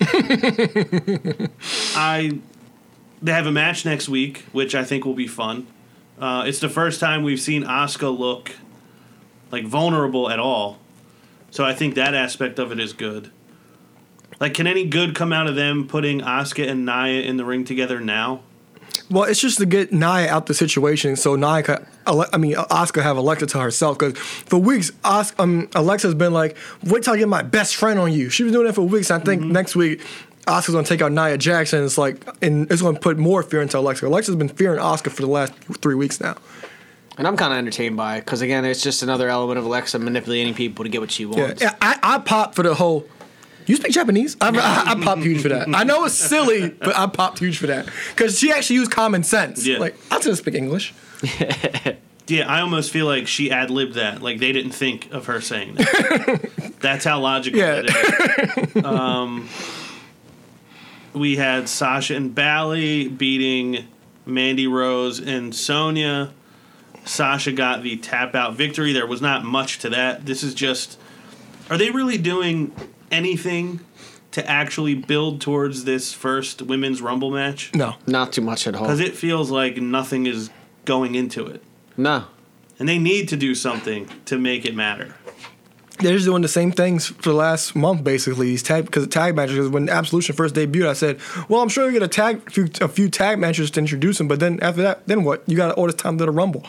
I they have a match next week, which I think will be fun. Uh, it's the first time we've seen Asuka look like vulnerable at all. So I think that aspect of it is good. Like, can any good come out of them putting Asuka and Nia in the ring together now? Well, it's just to get Nia out the situation, so Nia, could, I mean, Asuka have Alexa to herself. Because for weeks, Os- um, Alexa's been like, "Wait till I get my best friend on you." She was doing that for weeks. I think next week, Asuka's gonna take out Nia Jax. It's like, and it's gonna put more fear into Alexa. Alexa's been fearing Asuka for the last three weeks now. And I'm kind of entertained by it because again, it's just another element of Alexa manipulating people to get what she wants. yeah, I, I pop for the whole. You speak Japanese? I, I, I pop huge for that. I know it's silly, but I popped huge for that because she actually used common sense. Yeah. Like I just speak English. Yeah, I almost feel like she ad libbed that. Like they didn't think of her saying that. That's how logical Yeah. that is. Um, we had Sasha and Bayley beating Mandy Rose and Sonya. Sasha got the tap out victory. There was not much to that. This is just. Are they really doing anything to actually build towards this first women's Rumble match? No, Not too much at all. Because it feels like nothing is going into it. no. And they need to do something to make it matter. they're just doing the same things for the last month, basically. These tag because tag matches. 'cause when Absolution first debuted, I said, "Well, I'm sure you get a tag, a few, a few tag matches to introduce them, but then after that, then what? You got all this time to the Rumble."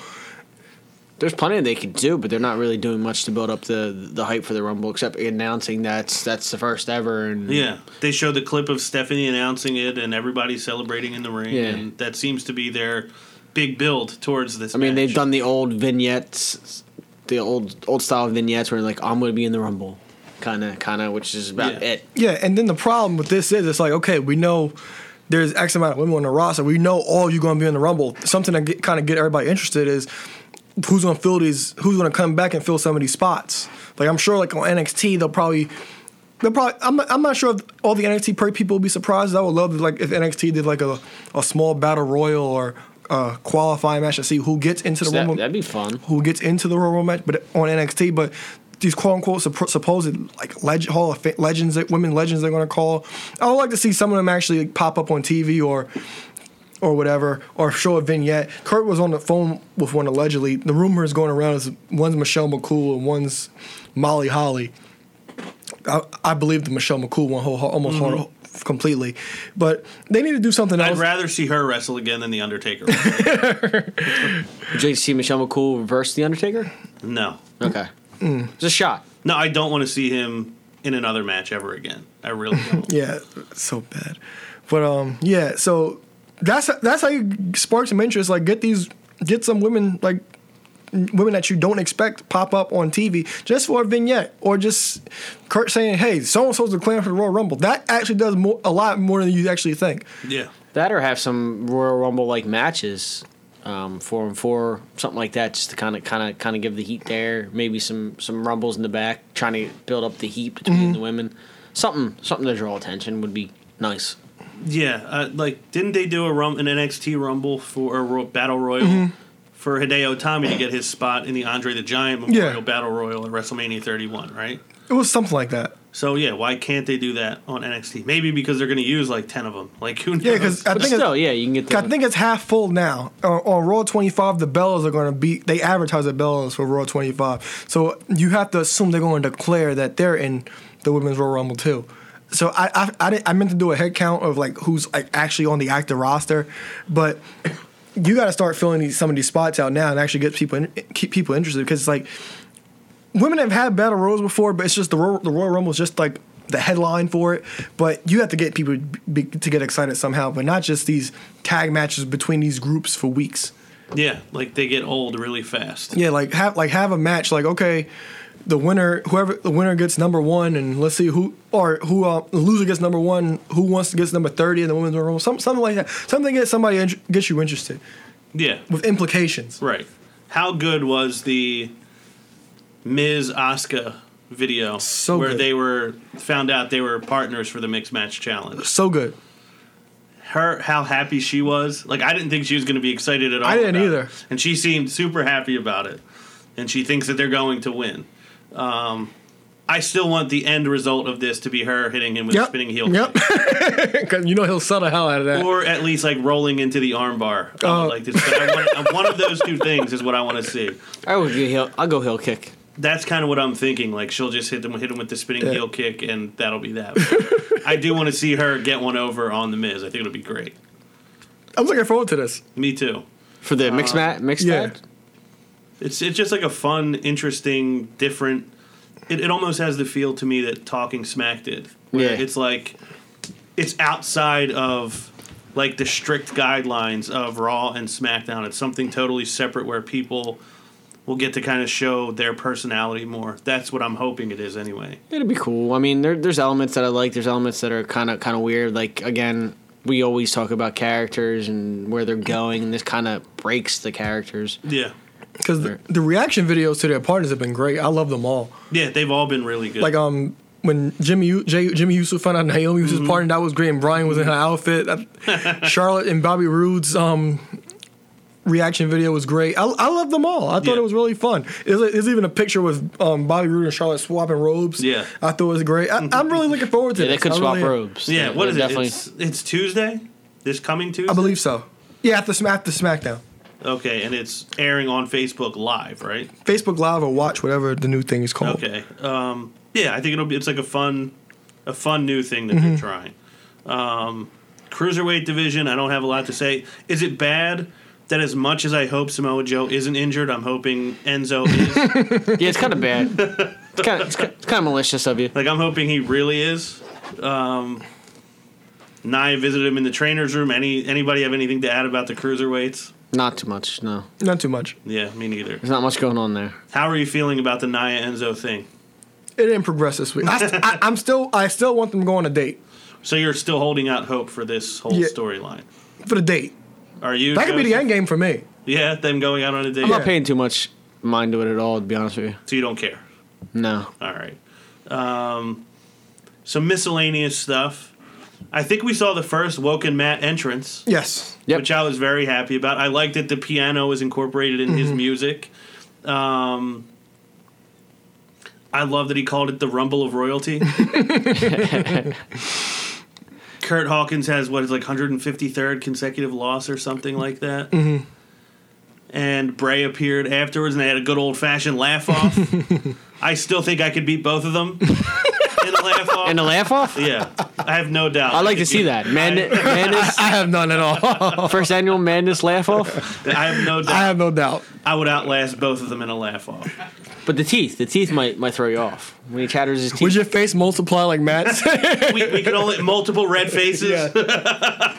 There's plenty they could do, but they're not really doing much to build up the the hype for the Rumble, except announcing that's that's the first ever. And Yeah, they showed the clip of Stephanie announcing it, and everybody celebrating in the ring, Yeah. and that seems to be their big build towards this. I mean, they've done the old vignettes, the old old style vignettes where like I'm going to be in the Rumble, kind of kind of, which is about Yeah. it. Yeah, and then the problem with this is it's like, okay, we know there's X amount of women on the roster. We know all you're going to be in the Rumble. Something that get, kind of get everybody interested is who's going to fill these, who's going to come back and fill some of these spots. Like I'm sure, like on NXT, they'll probably. They'll probably. I'm not, I'm not sure if all the NXT people will be surprised. I would love like if NXT did like a, a small battle royal or a qualifying match to see who gets into the that, Rumble that'd be fun. who gets into the Royal Rumble match, but on NXT. But these quote unquote supp- supposed like leg- Hall of legends, that women legends they're going to call. I would like to see some of them actually like, pop up on TV or or whatever, or show a vignette. Kurt was on the phone with one allegedly. The rumor is going around is one's Michelle McCool and one's Molly Holly. I, I believe the Michelle McCool one whole, almost whole- completely, but they need to do something else. I'd rather see her wrestle again than the Undertaker. Would you like to see Michelle McCool reverse the Undertaker? no, Okay, Mm. it's a shot. no, I don't want to see him in another match ever again. I really don't. Yeah, so bad. But um, yeah. So that's that's how you spark some interest. Like get these, get some women like women that you don't expect pop up on TV just for a vignette or just Kurt saying, "Hey, so and so's declaring for the Royal Rumble." That actually does more, a lot more than you actually think. yeah, That or have some Royal Rumble like matches, um, four and four, something like that, just to kind of kind of kind of give the heat there. Maybe some some rumbles in the back, trying to build up the heat between Mm-hmm. the women. Something something to draw attention would be nice. Yeah. Uh, like, didn't they do a rum an NXT Rumble for a ro- Battle Royal? Mm-hmm. For Hideo Itami to get his spot in the Andre the Giant Memorial Yeah. Battle Royal at WrestleMania 31, right? It was something like that. So yeah, why can't they do that on NXT? Maybe because they're going to use like ten of them. Like who knows? Yeah, because I But think still, it's, yeah, you can get the. I think it's half full now. Uh, on Raw 25, the Bellas are going to be. They advertise the Bellas for Raw 25, so you have to assume they're going to declare that they're in the Women's Royal Rumble too. So I I, I, didn't, I meant to do a head count of like who's like actually on the active roster, but you got to start filling these, some of these spots out now and actually get people in, keep people interested because it's like women have had battle royals before, but it's just the Royal, the Royal Rumble is just like the headline for it. But you have to get people be, to get excited somehow, but not just these tag matches between these groups for weeks. yeah, like they get old really fast. Yeah, like have like have a match like okay, the winner whoever the winner gets number one, and let's see who or who uh, the loser gets number one, who wants to get number thirty in the women's room, some, something like that. Something that gets somebody int- gets you interested Yeah, with implications. right. How good was the Miz Asuka video So where good. they were found out they were partners for the mixed match challenge? So good. Her how happy she was. Like I didn't think she was going to be excited at all. I didn't either. it. And she seemed super happy about it. And she thinks that they're going to win. Um, I still want the end result of this to be her hitting him with a spinning heel Yep. kick. Because you know he'll sell the hell out of that. or at least like rolling into the armbar. I Oh. would like this, but I want, one of those two things is what I want to see. I would go heel. I'll go heel kick. that's kind of what I'm thinking. Like she'll just hit them, hit him with the spinning Yeah. heel kick, and that'll be that. I do want to see her get one over on the Miz. I think it'll be great. I'm looking forward to this. Me too. For the mixed mat, mixed yeah. match? It's it's just like a fun, interesting, different. It, it almost has the feel to me that Talking Smack did. Where Yeah. It's like it's outside of like the strict guidelines of Raw and SmackDown. It's something totally separate where people will get to kind of show their personality more. That's what I'm hoping it is anyway. It'd be cool. I mean, there, there's elements that I like. There's elements that are kind of kind of weird. Like again, we always talk about characters and where they're going, and this kind of breaks the characters. Yeah. Because the, the reaction videos to their partners have been great. I love them all. Yeah, they've all been really good. Like um when Jimmy U- Jay, Jimmy Uso found out Naomi was his partner, that was great. And Brian was in her outfit. That- Charlotte and Bobby Roode's um reaction video was great. I, I love them all. I thought Yeah. it was really fun. There's, there's even a picture with um, Bobby Roode and Charlotte swapping robes. Yeah. I thought it was great. I, I'm really looking forward to Yeah, they could I swap really robes. yeah, what is it? It's, it's Tuesday? This coming Tuesday? I believe so. Yeah, after, Sm- after SmackDown. Okay, and it's airing on Facebook Live, right? Facebook Live or Watch, whatever the new thing is called. Okay. Um, yeah, I think it'll be. It's like a fun, a fun new thing that Mm-hmm. they're trying. Um, cruiserweight division. I don't have a lot to say. Is it bad that as much as I hope Samoa Joe isn't injured, I'm hoping Enzo is. Yeah, it's kind of bad. It's kind of it's kind of malicious of you. like I'm hoping he really is. Um, Nia visited him in the trainer's room. Any anybody have anything to add about the cruiserweights? Not too much. No, Not too much. Yeah, me neither. there's not much going on there. How are you feeling about the Nia Enzo thing? It didn't progress this week. I, I, I'm still, I still want them to go on a date So you're still holding out hope for this whole Yeah. storyline? for the date. Are you? That could be the Joseph? end game for me. Yeah, them going out on a date. I'm not Yeah. paying too much mind to it at all. To be honest with you, So you don't care. no. All right. Um, some miscellaneous stuff. I think we saw the first Woken Matt entrance, Yes. Yep. which I was very happy about. I liked that the piano was incorporated in Mm-hmm. his music. Um, I love that he called it the Rumble of Royalty. Kurt Hawkins has what is like 153rd consecutive loss or something like that. Mm-hmm. And Bray appeared afterwards, and they had a good old fashioned laugh off. I still think I could beat both of them in a laugh off. And a laugh off. yeah, I have no doubt. I'd like to see that Madness, Madness I have none at all. first annual Madness laugh off. I have no doubt. I have no doubt. I would outlast both of them in a laugh off. But the teeth, the teeth might might throw you off when he chatters his teeth. Would teeth. your face multiply like Matt's? We, we could only multiple red faces. Yeah.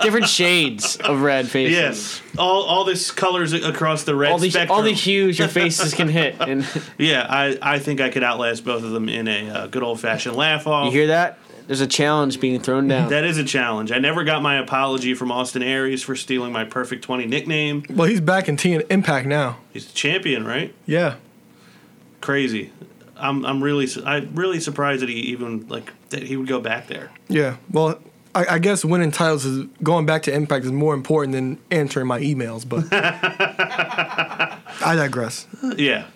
Different shades of red faces. Yes, all all this colors across the red All the spectrum. all the hues your faces can hit, and yeah, I, I think I could outlast both of them in a uh, good old fashioned laugh off. you hear that? There's a challenge being thrown down. That is a challenge. I never got my apology from Austin Aries for stealing my perfect twenty nickname. well, he's back in TNA Impact now. He's the champion, right? Yeah. Crazy. I'm I'm really su- I'm really surprised that he even like that he would go back there. Yeah. Well, I, I guess winning titles is going back to Impact is more important than answering my emails, but I digress. Yeah.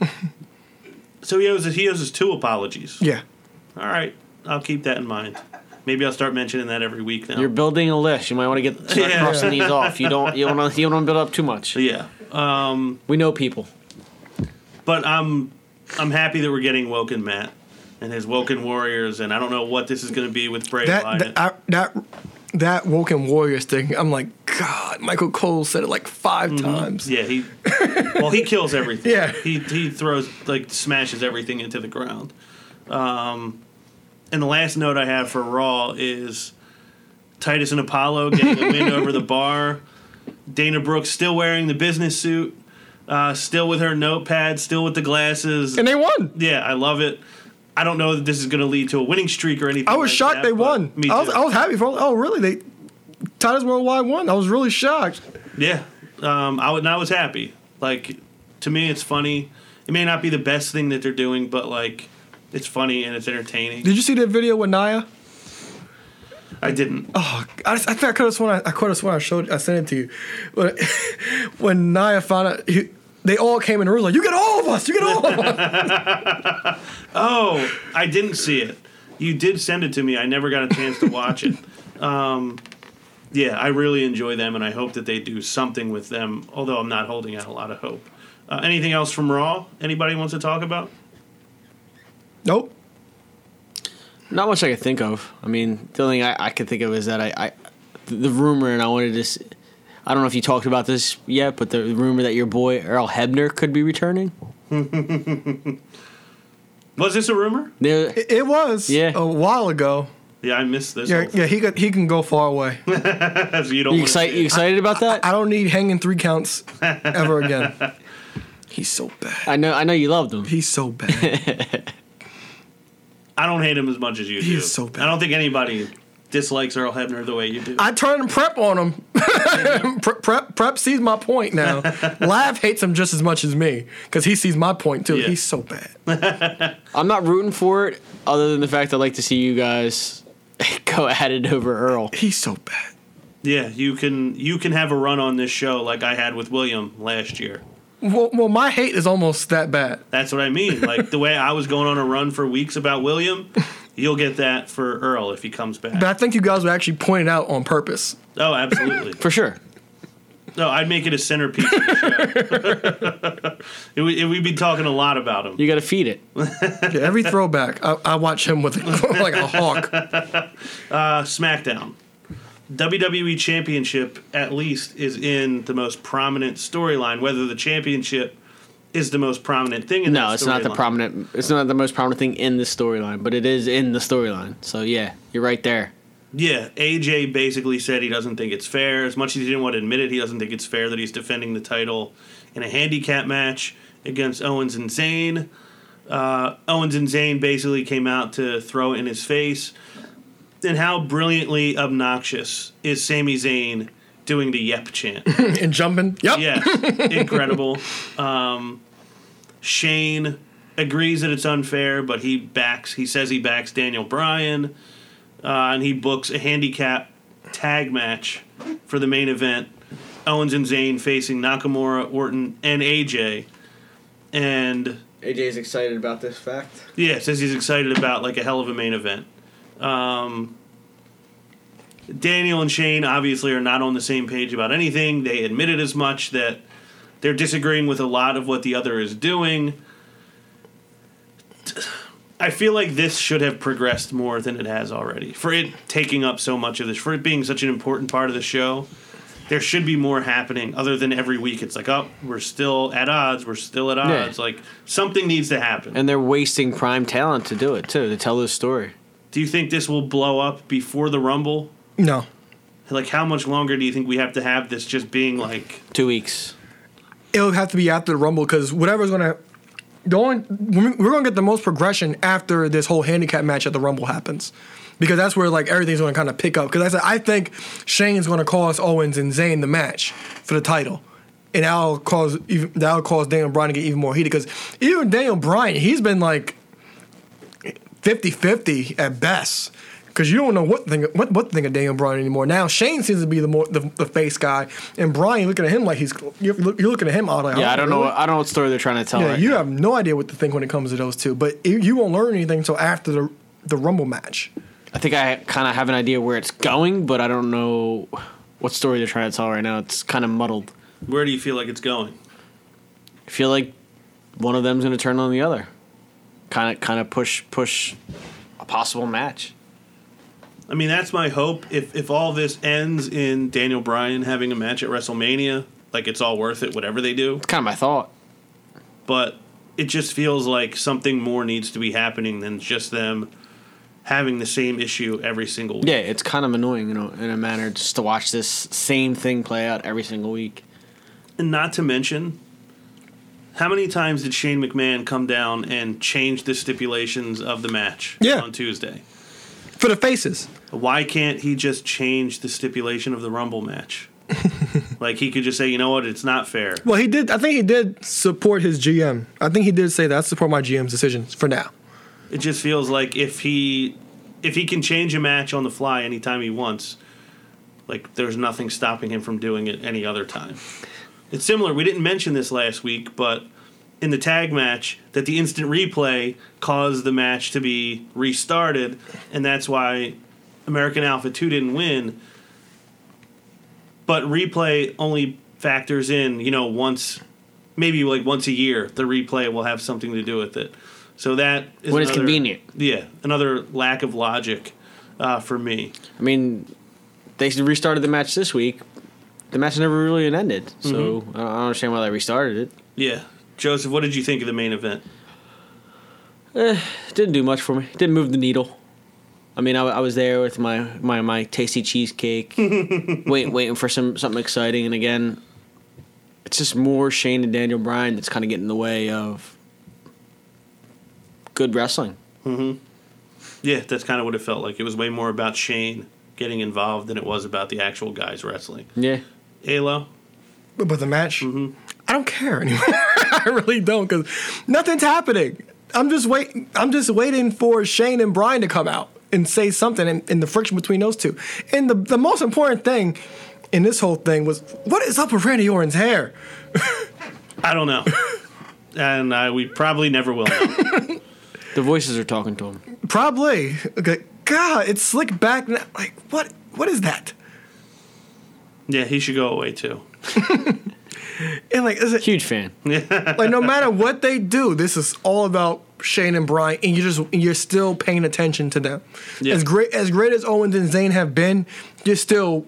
so he owes he owes us two apologies. Yeah. All right, I'll keep that in mind. Maybe I'll start mentioning that every week now. You're building a list. You might want to get start Yeah. crossing these off. You don't. You don't. wanna- You don't want to build up too much. yeah. Um, We know people. but I'm I'm happy that we're getting Woken Matt and his Woken Warriors, and I don't know what this is going to be with Bray That Wyatt. that, I, that that Woken Warriors thing. I'm like, God. Michael Cole said it like 5 times. yeah, he well he kills everything. Yeah. he he throws like smashes everything into the ground. Um, and the last note I have for Raw is Titus and Apollo getting a win over the bar. Dana Brooks still wearing the business suit, uh, still with her notepad, still with the glasses. And they won. Yeah, I love it. I don't know that this is going to lead to a winning streak or anything. I was like shocked that, they won. Me too. I was, I was happy for. Oh, really? They Titus Worldwide won. I was really shocked. yeah, um, I, and I was happy. Like to me, it's funny. It may not be the best thing that they're doing, but like it's funny and it's entertaining. Did you see that video with Nia? I didn't. Oh, I, I think I could have sworn I, I could have sworn I showed I sent it to you. But when Nia found out, he, they all came in the room like, "You get all of us. You get all of us." Oh, I didn't see it. You did send it to me. I never got a chance to watch it. Um, yeah, I really enjoy them, and I hope that they do something with them. Although I'm not holding out a lot of hope. Uh, anything else from Raw? Anybody wants to talk about? Nope. Not much I could think of. I mean, the only thing I, I could think of is that I, I the, the rumor, and I wanted to. I don't know if you talked about this yet, but the rumor that your boy Earl Hebner could be returning. Was this a rumor? There, It, it was Yeah. a while ago. Yeah, I missed this. Yeah, yeah, he could, he can go far away. So you don't you wanna excited? see You it. excited about that? I don't need hanging three counts ever again. He's so bad. I know. I know you loved him. He's so bad. I don't hate him as much as you He do. is so bad. I don't think anybody dislikes Earl Hebner the way you do. I turned prep on him. prep, prep prep sees my point now. Lav hates him just as much as me because he sees my point too. Yeah. He's so bad. I'm not rooting for it, other than the fact I'd like to see you guys go at it over Earl. He's so bad. yeah, you can you can have a run on this show like I had with William last year. Well, well, my hate is almost that bad. That's what I mean. Like the way I was going on a run for weeks about William, you'll get that for Earl if he comes back. But I think you guys would actually point it out on purpose. oh, absolutely. For sure. No, I'd make it a centerpiece of the show. it, would- it, we'd be talking a lot about him. You got to feed it. Yeah, every throwback, I, I watch him with like a hawk. Uh, SmackDown. WWE Championship, at least, is in the most prominent storyline. Whether the championship is the most prominent thing in No, it's not the storyline. prominent. It's not the most prominent thing in the storyline, but it is in the storyline. So yeah, you're right there. Yeah, AJ basically said he doesn't think it's fair. As much as he didn't want to admit it, he doesn't think it's fair that he's defending the title in a handicap match against Owens and Zayn. Uh, Owens and Zayn basically came out to throw it in his face. And how brilliantly obnoxious is Sami Zayn doing the yep chant? and jumping. Yep. Yes, incredible. Um, Shane agrees that it's unfair, but he backs. He says he backs Daniel Bryan, uh, and he books a handicap tag match for the main event. Owens and Zayn facing Nakamura, Orton, and AJ. And AJ is excited about this fact. yeah, says he's excited about like a hell of a main event. Um, Daniel and Shane obviously are not on the same page about anything. They admitted as much that they're disagreeing with a lot of what the other is doing. I feel like this should have progressed more than it has already. For it taking up so much of this, for it being such an important part of the show, there should be more happening other than every week it's like, oh, we're still at odds, we're still at Yeah. odds. Like something needs to happen. And they're wasting prime talent to do it too, to tell this story. Do you think this will blow up before the Rumble? No. Like, how much longer do you think we have to have this just being like, Two weeks. It'll have to be after the Rumble because whatever's going to. The only, we're going to get the most progression after this whole handicap match at the Rumble happens. Because that's where like everything's going to kind of pick up. Because I said I think Shane's going to cost Owens and Zayn the match for the title, and that'll cause even, that'll cause Daniel Bryan to get even more heated. Because even Daniel Bryan, he's been like 50-50 at best. Because you don't know what think what what to think of Daniel Bryan anymore. Now Shane seems to be the more the, the face guy, and Bryan looking at him like he's you're, you're looking at him all like Yeah, I don't know. really? What, I don't know what story they're trying to tell. Yeah, right you now. have no idea what to think when it comes to those two. But you, you won't learn anything until after the the Rumble match. I think I kind of have an idea where it's going, but I don't know what story they're trying to tell right now. It's kind of muddled. where do you feel like it's going? I feel like one of them's going to turn on the other. Kind of, kind of push, push a possible match. I mean, that's my hope. If if all this ends in Daniel Bryan having a match at WrestleMania, like it's all worth it, whatever they do. It's kind of my thought. But it just feels like something more needs to be happening than just them having the same issue every single week. Yeah, it's kind of annoying, you know, in a manner, just to watch this same thing play out every single week. And not to mention, how many times did Shane McMahon come down and change the stipulations of the match Yeah. on Tuesday? For the faces, Why can't he just change the stipulation of the Rumble match? like he could just say, you know what, it's not fair. well, he did. I think he did support his GM. I think he did say that I support my GM's decisions for now. It just feels like if he if he can change a match on the fly anytime he wants, like there's nothing stopping him from doing it any other time. It's similar. We didn't mention this last week, but in the tag match, that the instant replay caused the match to be restarted, and that's why American Alpha 2 didn't win. But replay only factors in, you know, once, maybe like once a year, the replay will have something to do with it. So that is When it's another- convenient. Yeah, another lack of logic uh, for me. I mean, they restarted the match this week. The match never really ended, so Mm-hmm. I don't understand why they restarted it. Yeah, Joseph, what did you think of the main event? It didn't do much for me. Didn't move the needle. I mean, I, I was there with my, my, my tasty cheesecake, wait, waiting for some something exciting, and again, it's just more Shane and Daniel Bryan that's kind of getting in the way of good wrestling. Yeah, that's kind of what it felt like. It was way more about Shane getting involved than it was about the actual guys wrestling. Yeah, Halo, But, but the match, Mm-hmm. I don't care anymore. I really don't because nothing's happening. I'm just waiting. I'm just waiting for Shane and Brian to come out and say something, and, and the friction between those two. And the the most important thing in this whole thing was what is up with Randy Orton's hair? I don't know, and uh, we probably never will. Know. the voices are talking to him. Probably. Okay. God, it's slick back. Now. Like what? What is that? Yeah, he should go away too. And like, is it Huge fan. like no matter what they do, this is all about Shane and Brian, and you just you're still paying attention to them. Yeah. As great as great as Owens and Zayn have been, you're still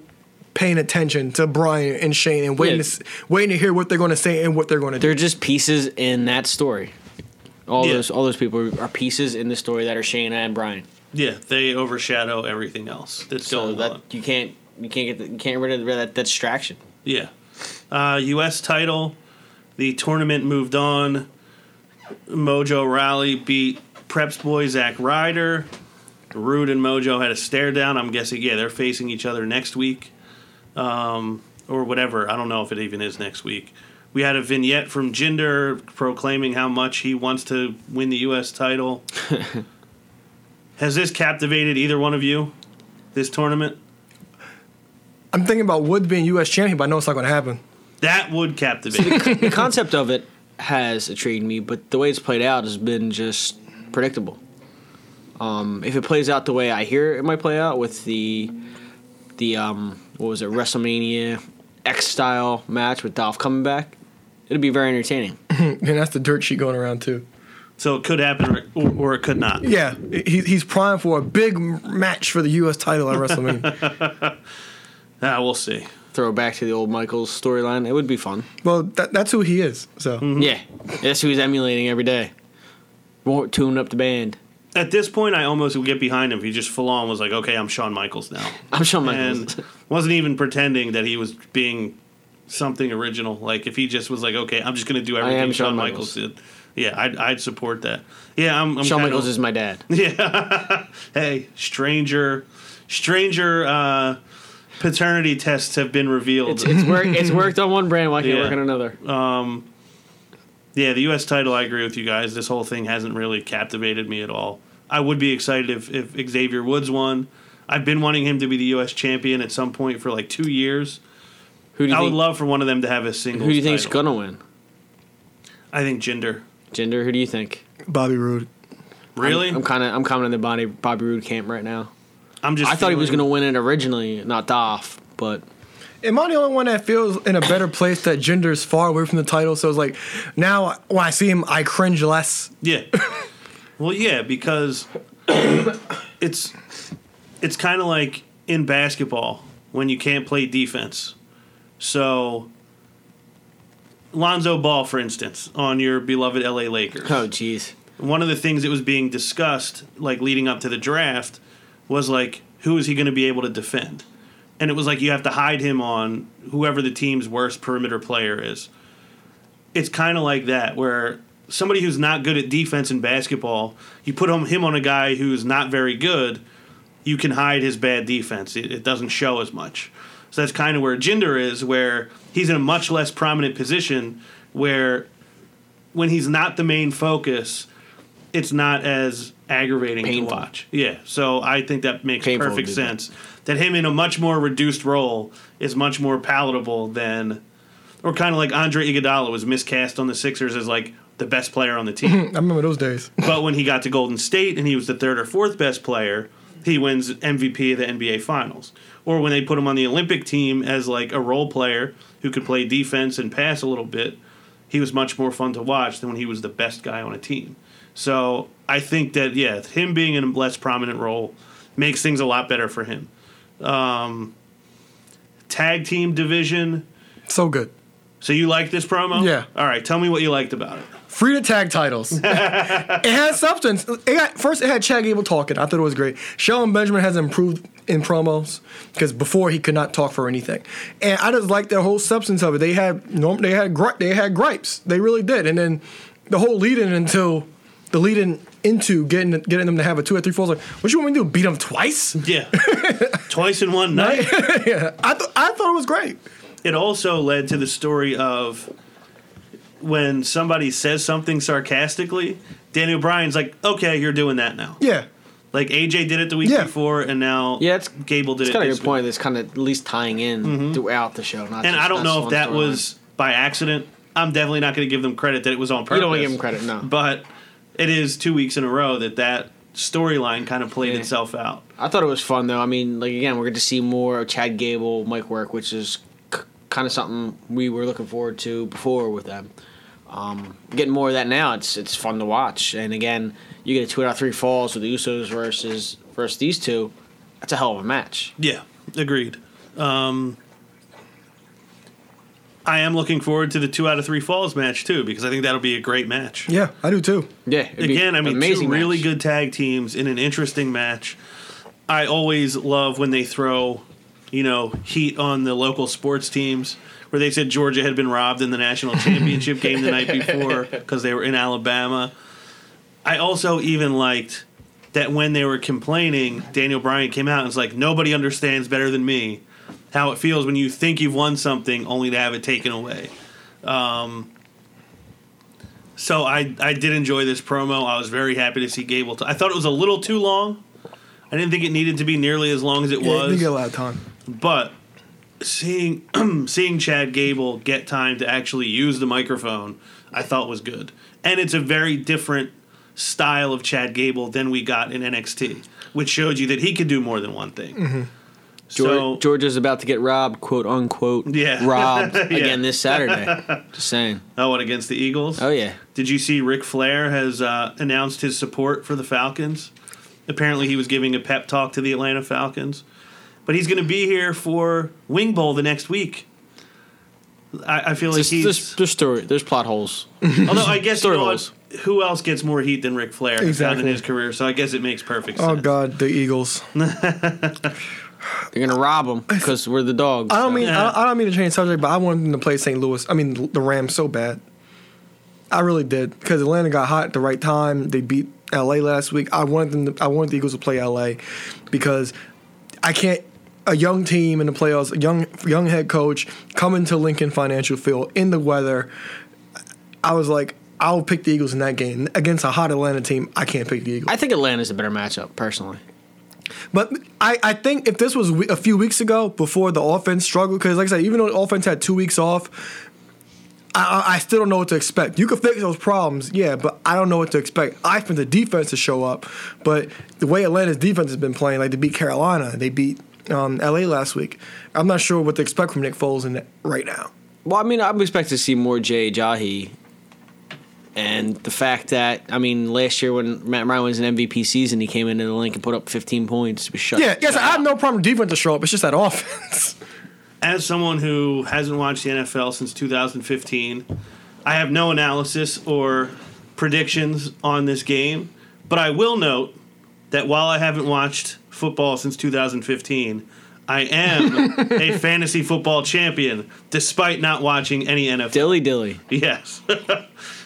paying attention to Brian and Shane and waiting Yeah. to waiting to hear what they're going to say and what they're going to do. They're just pieces in that story. All Yeah. those all those people are pieces in the story that are Shane and Brian. Yeah, they overshadow everything else that's So going that on. you can't you can't get the, you can't rid of that, that distraction. Yeah. Uh, U.S. title. The tournament moved on. Mojo Rawley beat Preps boy Zach Ryder. Roode and Mojo had a stare down. I'm guessing, yeah, they're facing each other next week. Um, or whatever. I don't know if it even is next week. We had a vignette from Jinder proclaiming how much he wants to win the U.S. title. Has this captivated either one of you? This tournament? I'm thinking about Woods being U.S. champion, but I know it's not going to happen. That would captivate. the concept of it has intrigued me, but the way it's played out has been just predictable. Um, if it plays out the way I hear it might play out with the the um, what was it WrestleMania X style match with Dolph coming back, it'd be very entertaining. And that's the dirt sheet going around too. so it could happen or, or it could not. Yeah, he, he's primed for a big match for the U.S. title at WrestleMania. Ah, we'll see. Throw it back to the old Michaels storyline. It would be fun. well, that, that's who he is. So Yeah, that's who he's emulating every day. Won't tune up the band. At this point, I almost would get behind him if he just full on was like, "Okay, I'm Shawn Michaels now," I'm Shawn Michaels. and wasn't even pretending that he was being something original. Like if he just was like, "Okay, I'm just going to do everything am Shawn Shawn Michaels. did," yeah, I'd, I'd support that. Yeah, I'm. I'm Shawn kinda- Michaels is my dad. Yeah. hey, stranger, stranger. uh Paternity tests have been revealed. It's it's worked. It's worked on one brand. Why can't it Yeah. work on another? Um, yeah, the U.S. title. I agree with you guys. This whole thing hasn't really captivated me at all. I would be excited if, if Xavier Woods won. I've been wanting him to be the U.S. champion at some point for like two years. Who do you I think? would love for one of them to have a single. who do you think's title. gonna win? I think Jinder. Gender. Who do you think? Bobby Roode. Really? I'm kind of I'm kind of in the Bobby Bobby Roode camp right now. I'm just. I thought he was gonna win it originally, not Dolph, but Am I the only one that feels in a better place that Jinder's far away from the title? So it's like now when I see him, I cringe less. Yeah. well, yeah, because it's it's kind of like in basketball when you can't play defense. So Lonzo Ball, for instance, on your beloved LA Lakers. oh jeez, one of the things that was being discussed, like leading up to the draft, was like who is he going to be able to defend? And it was like you have to hide him on whoever the team's worst perimeter player is. It's kind of like that, where somebody who's not good at defense in basketball, you put him, on a guy who's not very good, you can hide his bad defense. It, it doesn't show as much. So that's kind of where Jinder is, where he's in a much less prominent position, where when he's not the main focus, it's not as aggravating Painful. to watch. Yeah, so I think that makes Painful perfect would be sense. That him in a much more reduced role is much more palatable than, or kind of like Andre Iguodala was miscast on the Sixers as like the best player on the team. I remember those days. but when he got to Golden State and he was the third or fourth best player, he wins MVP of the NBA Finals. Or when they put him on the Olympic team as like a role player who could play defense and pass a little bit, he was much more fun to watch than when he was the best guy on a team. So I think that yeah, him being in a less prominent role makes things a lot better for him. Um, tag team division. So good. So you like this promo? Yeah. All right. Tell me what you liked about it. Free to tag titles. it had substance. It got, first, it had Chad Gable talking. I thought it was great. Shelton Benjamin has improved in promos because before he could not talk for anything, and I just like the whole substance of it. They had they had gri- they had gripes. They really did, and then the whole lead in until the lead in into getting getting them to have a two or three falls. Like, what you want me to do? Beat them twice? Yeah. Twice in one night. yeah, I th- I thought it was great. it also led to the story of when somebody says something sarcastically, Daniel Bryan's like, "Okay, you're doing that now." Yeah, Like AJ did it the week Yeah. before, and now Yeah, it's Gable did It's it. kind of your point. week. That's kind of at least tying in mm-hmm. throughout the show. Not And just, I don't not know if that storyline. was by accident. I'm definitely not going to give them credit that it was on purpose. You don't want to give them credit, no. But it is two weeks in a row that that storyline kind of played Yeah. itself out. I thought it was fun though. I mean, like again, we're going to see more of Chad Gable, Mike Work, which is c- kind of something we were looking forward to before with them. Um, getting more of that now, it's it's fun to watch. And again, you get a two out of three falls with the Usos versus versus these two. That's a hell of a match. Yeah, agreed. Um, I am looking forward to the two out of three falls match too because I think that'll be a great match. yeah, I do too. Yeah, Again, I an mean, two amazing really match. good tag teams in an interesting match. I always love when they throw, you know, heat on the local sports teams. Where they said Georgia had been robbed in the national championship game the night before because they were in Alabama. I also even liked that when they were complaining, Daniel Bryan came out and was like, "Nobody understands better than me how it feels when you think you've won something only to have it taken away." Um, so I I did enjoy this promo. I was very happy to see Gable. T- I thought it was a little too long. I didn't think it needed to be nearly as long as it Yeah, was. get a lot of time. But seeing seeing Chad Gable get time to actually use the microphone, I thought was good. And it's a very different style of Chad Gable than we got in NXT, which showed you that he could do more than one thing. Mm-hmm. So George, Georgia's about to get robbed, quote unquote. Yeah. robbed Yeah. again this Saturday. Just saying. oh, what against the Eagles? Oh yeah. Did you see Ric Flair has uh, announced his support for the Falcons? Apparently, he was giving a pep talk to the Atlanta Falcons, but he's going to be here for Wing Bowl the next week. I, I feel like There's, he's. there's, there's story. There's plot holes. although I guess you story know what? holes. who else gets more heat than Ric Flair has found in his career? So I guess it makes perfect sense. Oh. God, the Eagles. They're gonna rob them because we're the dogs. I don't so. mean Yeah. I, don't, I don't mean to change subject, but I wanted them to play St. Louis. I mean the Rams so bad. I really did because Atlanta got hot at the right time. They beat LA last week. I wanted them. To, I wanted the Eagles to play LA because I can't. A young team in the playoffs, a young young head coach coming to Lincoln Financial Field in the weather. I was like, I'll pick the Eagles in that game against a hot Atlanta team. I can't pick the Eagles. I think Atlanta's a better matchup personally. But I, I think if this was a few weeks ago before the offense struggled, because like I said, even though the offense had two weeks off, I, I, still don't know what to expect. You can fix those problems, yeah, but I don't know what to expect. I expect the defense to show up, but the way Atlanta's defense has been playing, like they beat Carolina, they beat um, LA last week. I'm not sure what to expect from Nick Foles in right now. Well, I mean, I'm expecting to see more Jay Ajayi. And the fact that, I mean, last year when Matt Ryan was an MVP season, he came into the Linc and put up 15 points. Was shut. Yeah, yes, shut I have no problem with defense to show up. It's just that offense. As someone who hasn't watched the NFL since 2015, I have no analysis or predictions on this game, but I will note that while I haven't watched football since 2015, I am a fantasy football champion despite not watching any NFL. Dilly dilly. Yes.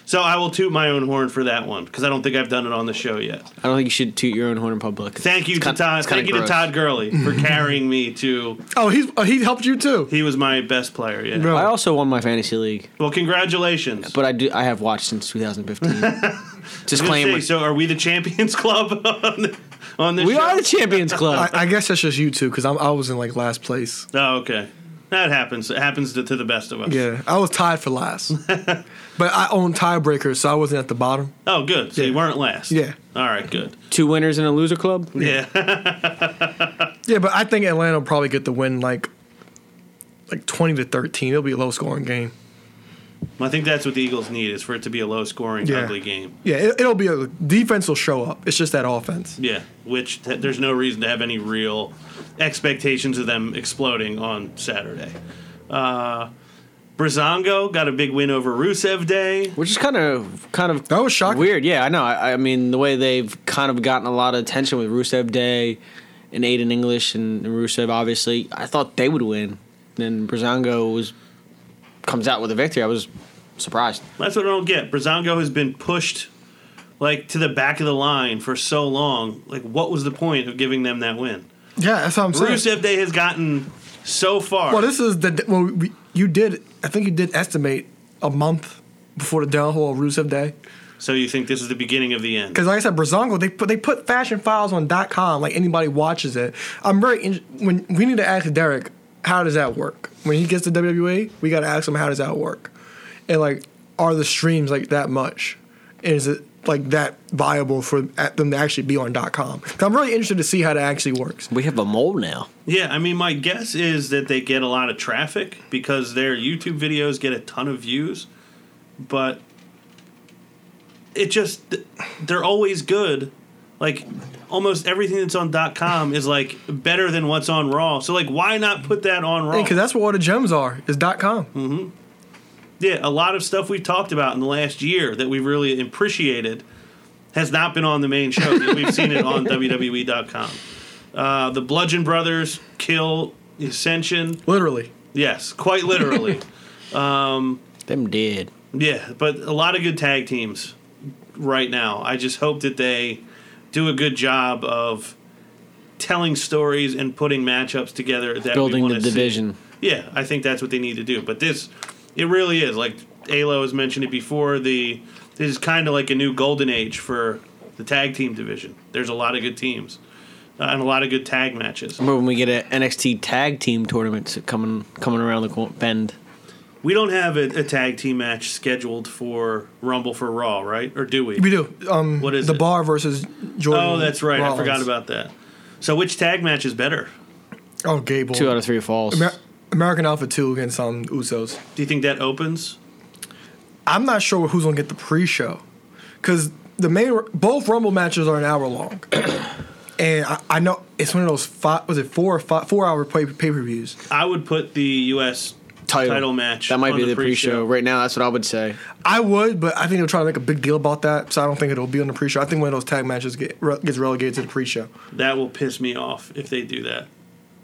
so I will toot my own horn for that one because I don't think I've done it on the show yet. I don't think you should toot your own horn in public. Thank you to kind- Todd. it's Thank you to. Todd Gurley for carrying me to. oh, he's uh, he helped you too. He was my best player. Yeah. Bro. I also won my fantasy league, Well, congratulations. but I do. I have watched since 2015. I was Disclaimer: say, so are we the champions club on, the, on this We show? are the Champions Club. I, I guess that's just you two because I was in like last place. oh, okay. That happens. It happens to, to the best of us. Yeah, I was tied for last, but I own tiebreakers, so I wasn't at the bottom. Oh, good. So you Yeah. weren't last. Yeah. All right. Good. Two winners in a loser club. Yeah. Yeah, but I think Atlanta will probably get the win like like twenty to thirteen. It'll be a low scoring game. I think that's what the Eagles need is for it to be a low scoring, Yeah. ugly game. Yeah, it, it'll be a defense will show up. It's just that offense. Yeah, which th- there's no reason to have any real expectations of them exploding on Saturday. Uh, Breezango got a big win over Rusev Day. Which is kind of kind of That was shocking. Weird, yeah, I know. I, I mean, the way they've kind of gotten a lot of attention with Rusev Day and Aiden English and, and Rusev, obviously, I thought they would win. Then Breezango was comes out with a victory. I was surprised. That's what I don't get. Breezango has been pushed like to the back of the line for so long. Like, what was the point of giving them that win? Yeah, that's what I'm saying. Rusev Day has gotten so far. Well, this is the well. We, you did. I think you did estimate a month before the downfall of Rusev Day. so you think this is the beginning of the end? Because like I said, Breezango, they put they put fashion files on .com. Like anybody watches it. I'm very in, when we need to ask Derek how does that work when he gets to WWE. We got to ask him how does that work, and like are the streams like that much? And is it like that viable for them to actually be on .com? I'm really interested to see how that actually works. We have a mole now. Yeah, I mean, my guess is that they get a lot of traffic because their YouTube videos get a ton of views, but it just they're always good. Like almost everything that's on .com is like better than what's on Raw. So like, why not put that on Raw? Because that's what all the gems are is .com. yeah, a lot of stuff we've talked about in the last year that we've really appreciated has not been on the main show. we've seen it on WWE.com. Uh, the Bludgeon Brothers kill Ascension. Literally. Yes, quite literally. Them did. yeah, but a lot of good tag teams right now. I just hope that they do a good job of telling stories and putting matchups together that Building the see. division. Yeah, I think that's what they need to do. But this, it really is like Alo has mentioned it before. The this is kind of like a new golden age for the tag team division. There's a lot of good teams uh, and a lot of good tag matches. Remember when we get an NXT tag team tournament coming coming around the bend? We don't have a, a tag team match scheduled for Rumble for Raw, right? Or do we? We do. Um, What is the it? bar versus Jordan? Oh, that's right. I forgot about that. So, which tag match is better? Oh, Gable. Two out of three falls. Amer- American Alpha Two against um Usos. Do you think that opens? I'm not sure who's gonna get the pre-show, because the main both Rumble matches are an hour long, and I, I know it's one of those five. Was it four or five four hour pay pay per views? I would put the U.S. title, match. That might on be the pre-show. pre-show. Right now, that's what I would say. I would, but I think they'll try to make a big deal about that, so I don't think it'll be on the pre-show. I think one of those tag matches get re- gets relegated to the pre-show. That will piss me off if they do that.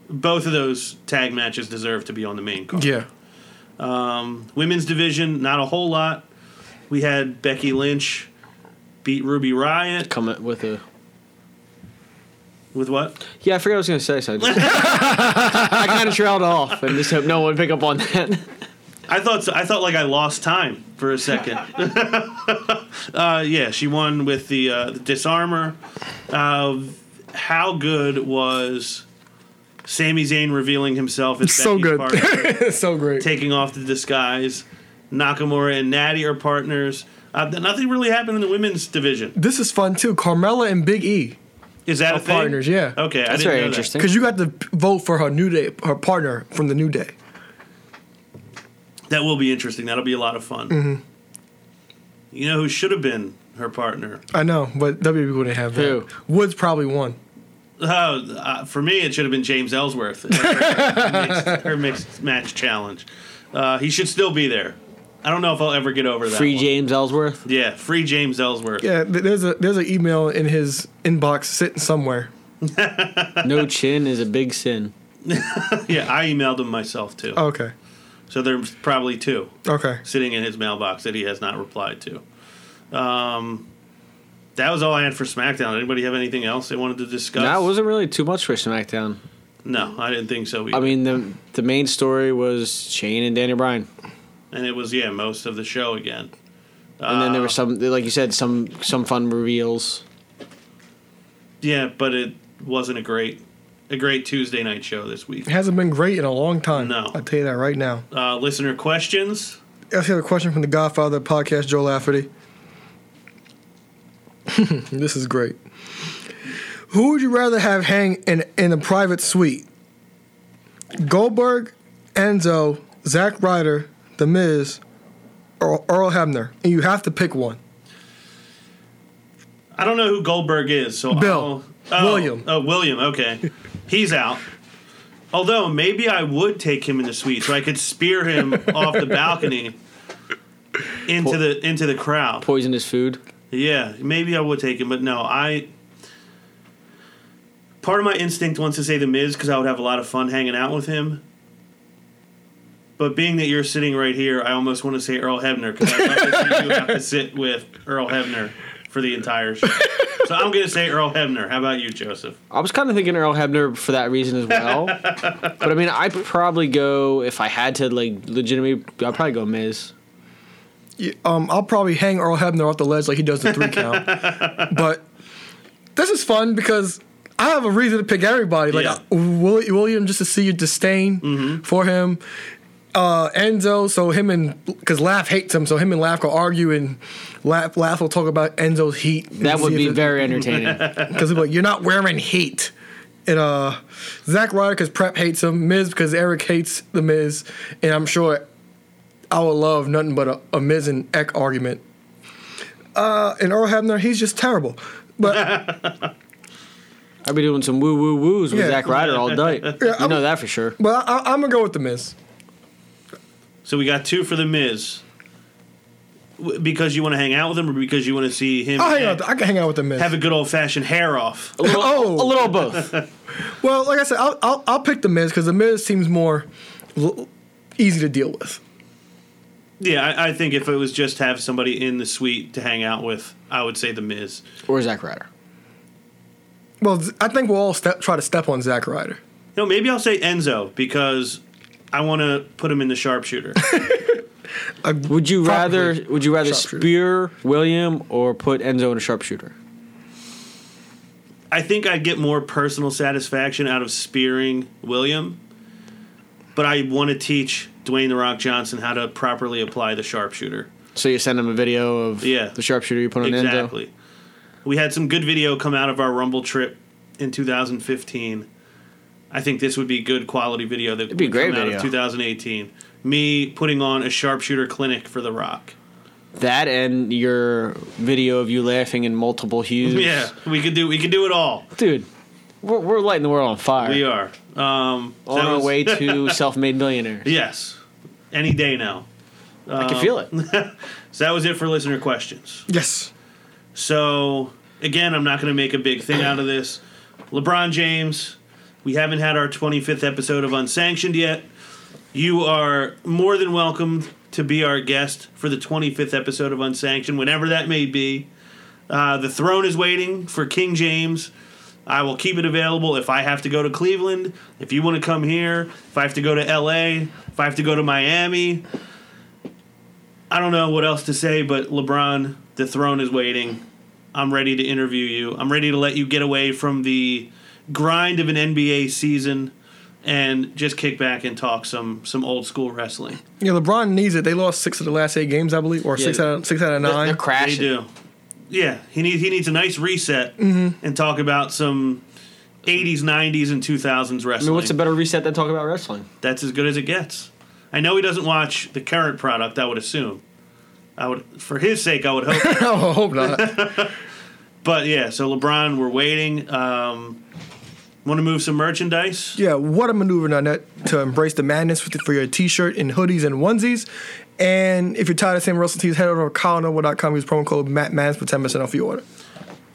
Both of those tag matches deserve to be on the main card. Yeah, um, Women's division, not a whole lot. We had Becky Lynch beat Ruby Riott Come with a. with what? Yeah, I forgot what I was gonna say. So I, just- I kind of trailed off and just hope no one would pick up on that. I thought I thought like I lost time for a second. uh, yeah, she won with the, uh, the Dis-arm-her. Uh, how good was Sami Zayn revealing himself as so Becky's good, partner? so great. taking off the disguise. Nakamura and Natty are partners. Uh, nothing really happened in the women's division. This is fun too. Carmella and Big E Is that are a thing? partners. Yeah, Okay, I That's didn't very know that. interesting. because you got to vote for her new day, her partner from the New Day. That will be interesting. That'll be a lot of fun. Mm-hmm. You know who should have been her partner? I know, but WWE wouldn't have that. Who? Woods probably won. Oh, uh, for me, it should have been James Ellsworth. her, mixed, her mixed match challenge. Uh, he should still be there. I don't know if I'll ever get over that. Free one. James Ellsworth. Yeah, free James Ellsworth. Yeah, there's a there's an email in his inbox sitting somewhere. No chin is a big sin. Yeah, I emailed him myself too. Oh, okay, So there's probably two. okay. sitting in his mailbox that he has not replied to. Um, that was all I had for SmackDown. Anybody have anything else they wanted to discuss? That wasn't really too much for SmackDown. No, I didn't think so. Either. I mean, the the main story was Shane and Daniel Bryan, and it was yeah most of the show again. and then there Uh, were some, like you said, some some fun reveals. Yeah, but it wasn't a great a great Tuesday night show this week. It hasn't been great in a long time. No. I'll tell you that right now. Uh, listener questions. Let's have a question from the Godfather podcast, Joe Lafferty. this is great. Who would you rather have hang in in a private suite? Goldberg, Enzo, Zack Ryder, The Miz, or Earl Hebner, and you have to pick one. I don't know who Goldberg is, so Bill. Oh, William. Oh, William. Okay, he's out. Although maybe I would take him in the suite so I could spear him off the balcony into the into the crowd. Poisonous food. Yeah, maybe I would take him, but no, I. Part of my instinct wants to say the Miz because I would have a lot of fun hanging out with him. But being that you're sitting right here, I almost want to say Earl Hebner because I'd love to you have to sit with Earl Hebner for the entire show. So I'm going to say Earl Hebner. How about you, Joseph? I was kind of thinking Earl Hebner for that reason as well. but I mean, I'd probably go if I had to like legitimately. I'd probably go Miz. Yeah, Um, I'll probably hang Earl Hebner off the ledge like he does the three count. But this is fun because I have a reason to pick everybody. Like Yeah. uh, Will- William, just to see your disdain for him. Uh, Enzo, so him and because Laugh hates him, so him and Laugh will argue, and Laugh Laugh will talk about Enzo's heat. That would be very entertaining. because like you're not wearing heat. And uh, Zack Ryder because Prep hates him, Miz because Eric hates the Miz, and I'm sure I would love nothing but a, a Miz and Eck argument. Uh, and Earl Hebner, he's just terrible. But I'd be doing some woo woo woos with Yeah. Zack Ryder all night. you I'm- know that for sure. but I, I'm gonna go with the Miz. So we got two for the Miz. W- Because you want to hang out with him, or because you want to see him I'll hang ha- out. I can hang out with the Miz. have a good old fashioned hair off? A little, Oh. a little of both. well, like I said, I'll, I'll, I'll pick the Miz because the Miz seems more l- easy to deal with. Yeah, I, I think if it was just to have somebody in the suite to hang out with, I would say the Miz. Or Zack Ryder. Well, I think we'll all step, try to step on Zack Ryder. You know, maybe I'll say Enzo because I want to put him in the sharpshooter. Uh, would you rather would you rather spear William or put Enzo in a sharpshooter? I think I'd get more personal satisfaction out of spearing William, but I want to teach Dwayne the Rock Johnson how to properly apply the sharpshooter. So you send him a video of Yeah. the sharpshooter you put on Enzo. Exactly. We had some good video come out of our Rumble trip in 2015. I think this would be good quality video that would be a would great come out of 2018. Me putting on a sharpshooter clinic for The Rock. That and your video of you laughing in multiple hues. Yeah, we could do we could do it all. dude, we're, we're lighting the world on fire. We are um, on our was- way to self-made millionaires. Yes, any day now. I can feel it. So that was it for listener questions. Yes. So again, I'm not going to make a big thing out of this. LeBron James, we haven't had our 25th episode of Unsanctioned yet. You are more than welcome to be our guest for the 25th episode of Unsanctioned, whenever that may be. Uh, the throne is waiting for King James. I will keep it available if I have to go to Cleveland, if you want to come here, if I have to go to LA, if I have to go to Miami. I don't know what else to say, but LeBron, the throne is waiting. I'm ready to interview you. I'm ready to let you get away from the grind of an NBA season and just kick back and talk some some old school wrestling. Yeah, LeBron needs it. They lost six of the last eight games, I believe, or six out of six out of They're, nine. they're They do. Yeah, he needs he needs a nice reset and talk about some 80s, 90s, and 2000s wrestling. I wrestling. mean, what's a better reset than talk about wrestling? That's as good as it gets. I know he doesn't watch the current product. I would assume. I would, for his sake, I would hope. I hope not. But yeah, so LeBron, we're waiting. Um, Want to move some merchandise? Yeah, what a maneuver.net to embrace the madness for, your t-shirt and hoodies and onesies. And if you're tired of seeing Russell T's, head over to colinova.com. Use promo code MATMADNESS for 10% off your order.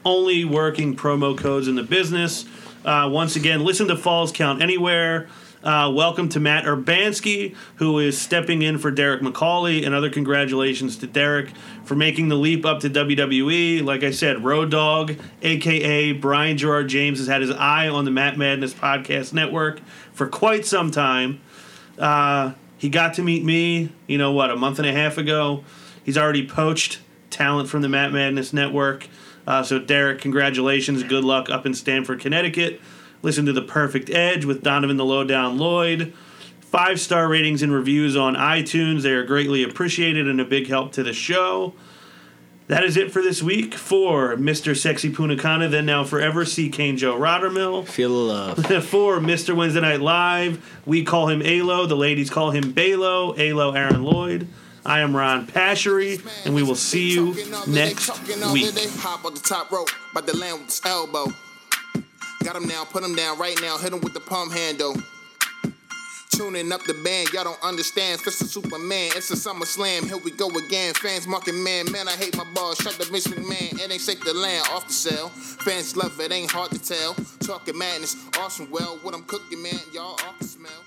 Only working promo codes in the business. Uh, once again, listen to Falls Count Anywhere. Uh, welcome to Matt Urbanski, who is stepping in for Derek McCauley, and other congratulations to Derek for making the leap up to WWE. Like I said, Road Dog, aka Brian Girard James, has had his eye on the Mat Madness Podcast Network for quite some time. Uh, he got to meet me, you know what, a month and a half ago. He's already poached talent from the Mat Madness Network. Uh, so, Derek, congratulations. Good luck up in Stamford, Connecticut. Listen to The Perfect Edge with Donovan the Lowdown Lloyd. Five star ratings and reviews on iTunes. They are greatly appreciated and a big help to the show. That is it for this week for Mr. Sexy Punakana, then now forever, C. Kane Joe Rottermill. Feel the love. for Mr. Wednesday Night Live, we call him Alo. The ladies call him Balo. Alo Aaron Lloyd. I am Ron Pashery, and we will see you next week. Got him now, put him down right now, hit him with the palm handle. Tuning up the band, y'all don't understand. Fist of Superman, it's a summer slam. Here we go again. Fans marking man, man, I hate my balls. Shut the Vince McMahon, it ain't safe to land off the cell. Fans love it, ain't hard to tell. Talking madness, awesome. Well, what I'm cooking, man, y'all all can smell.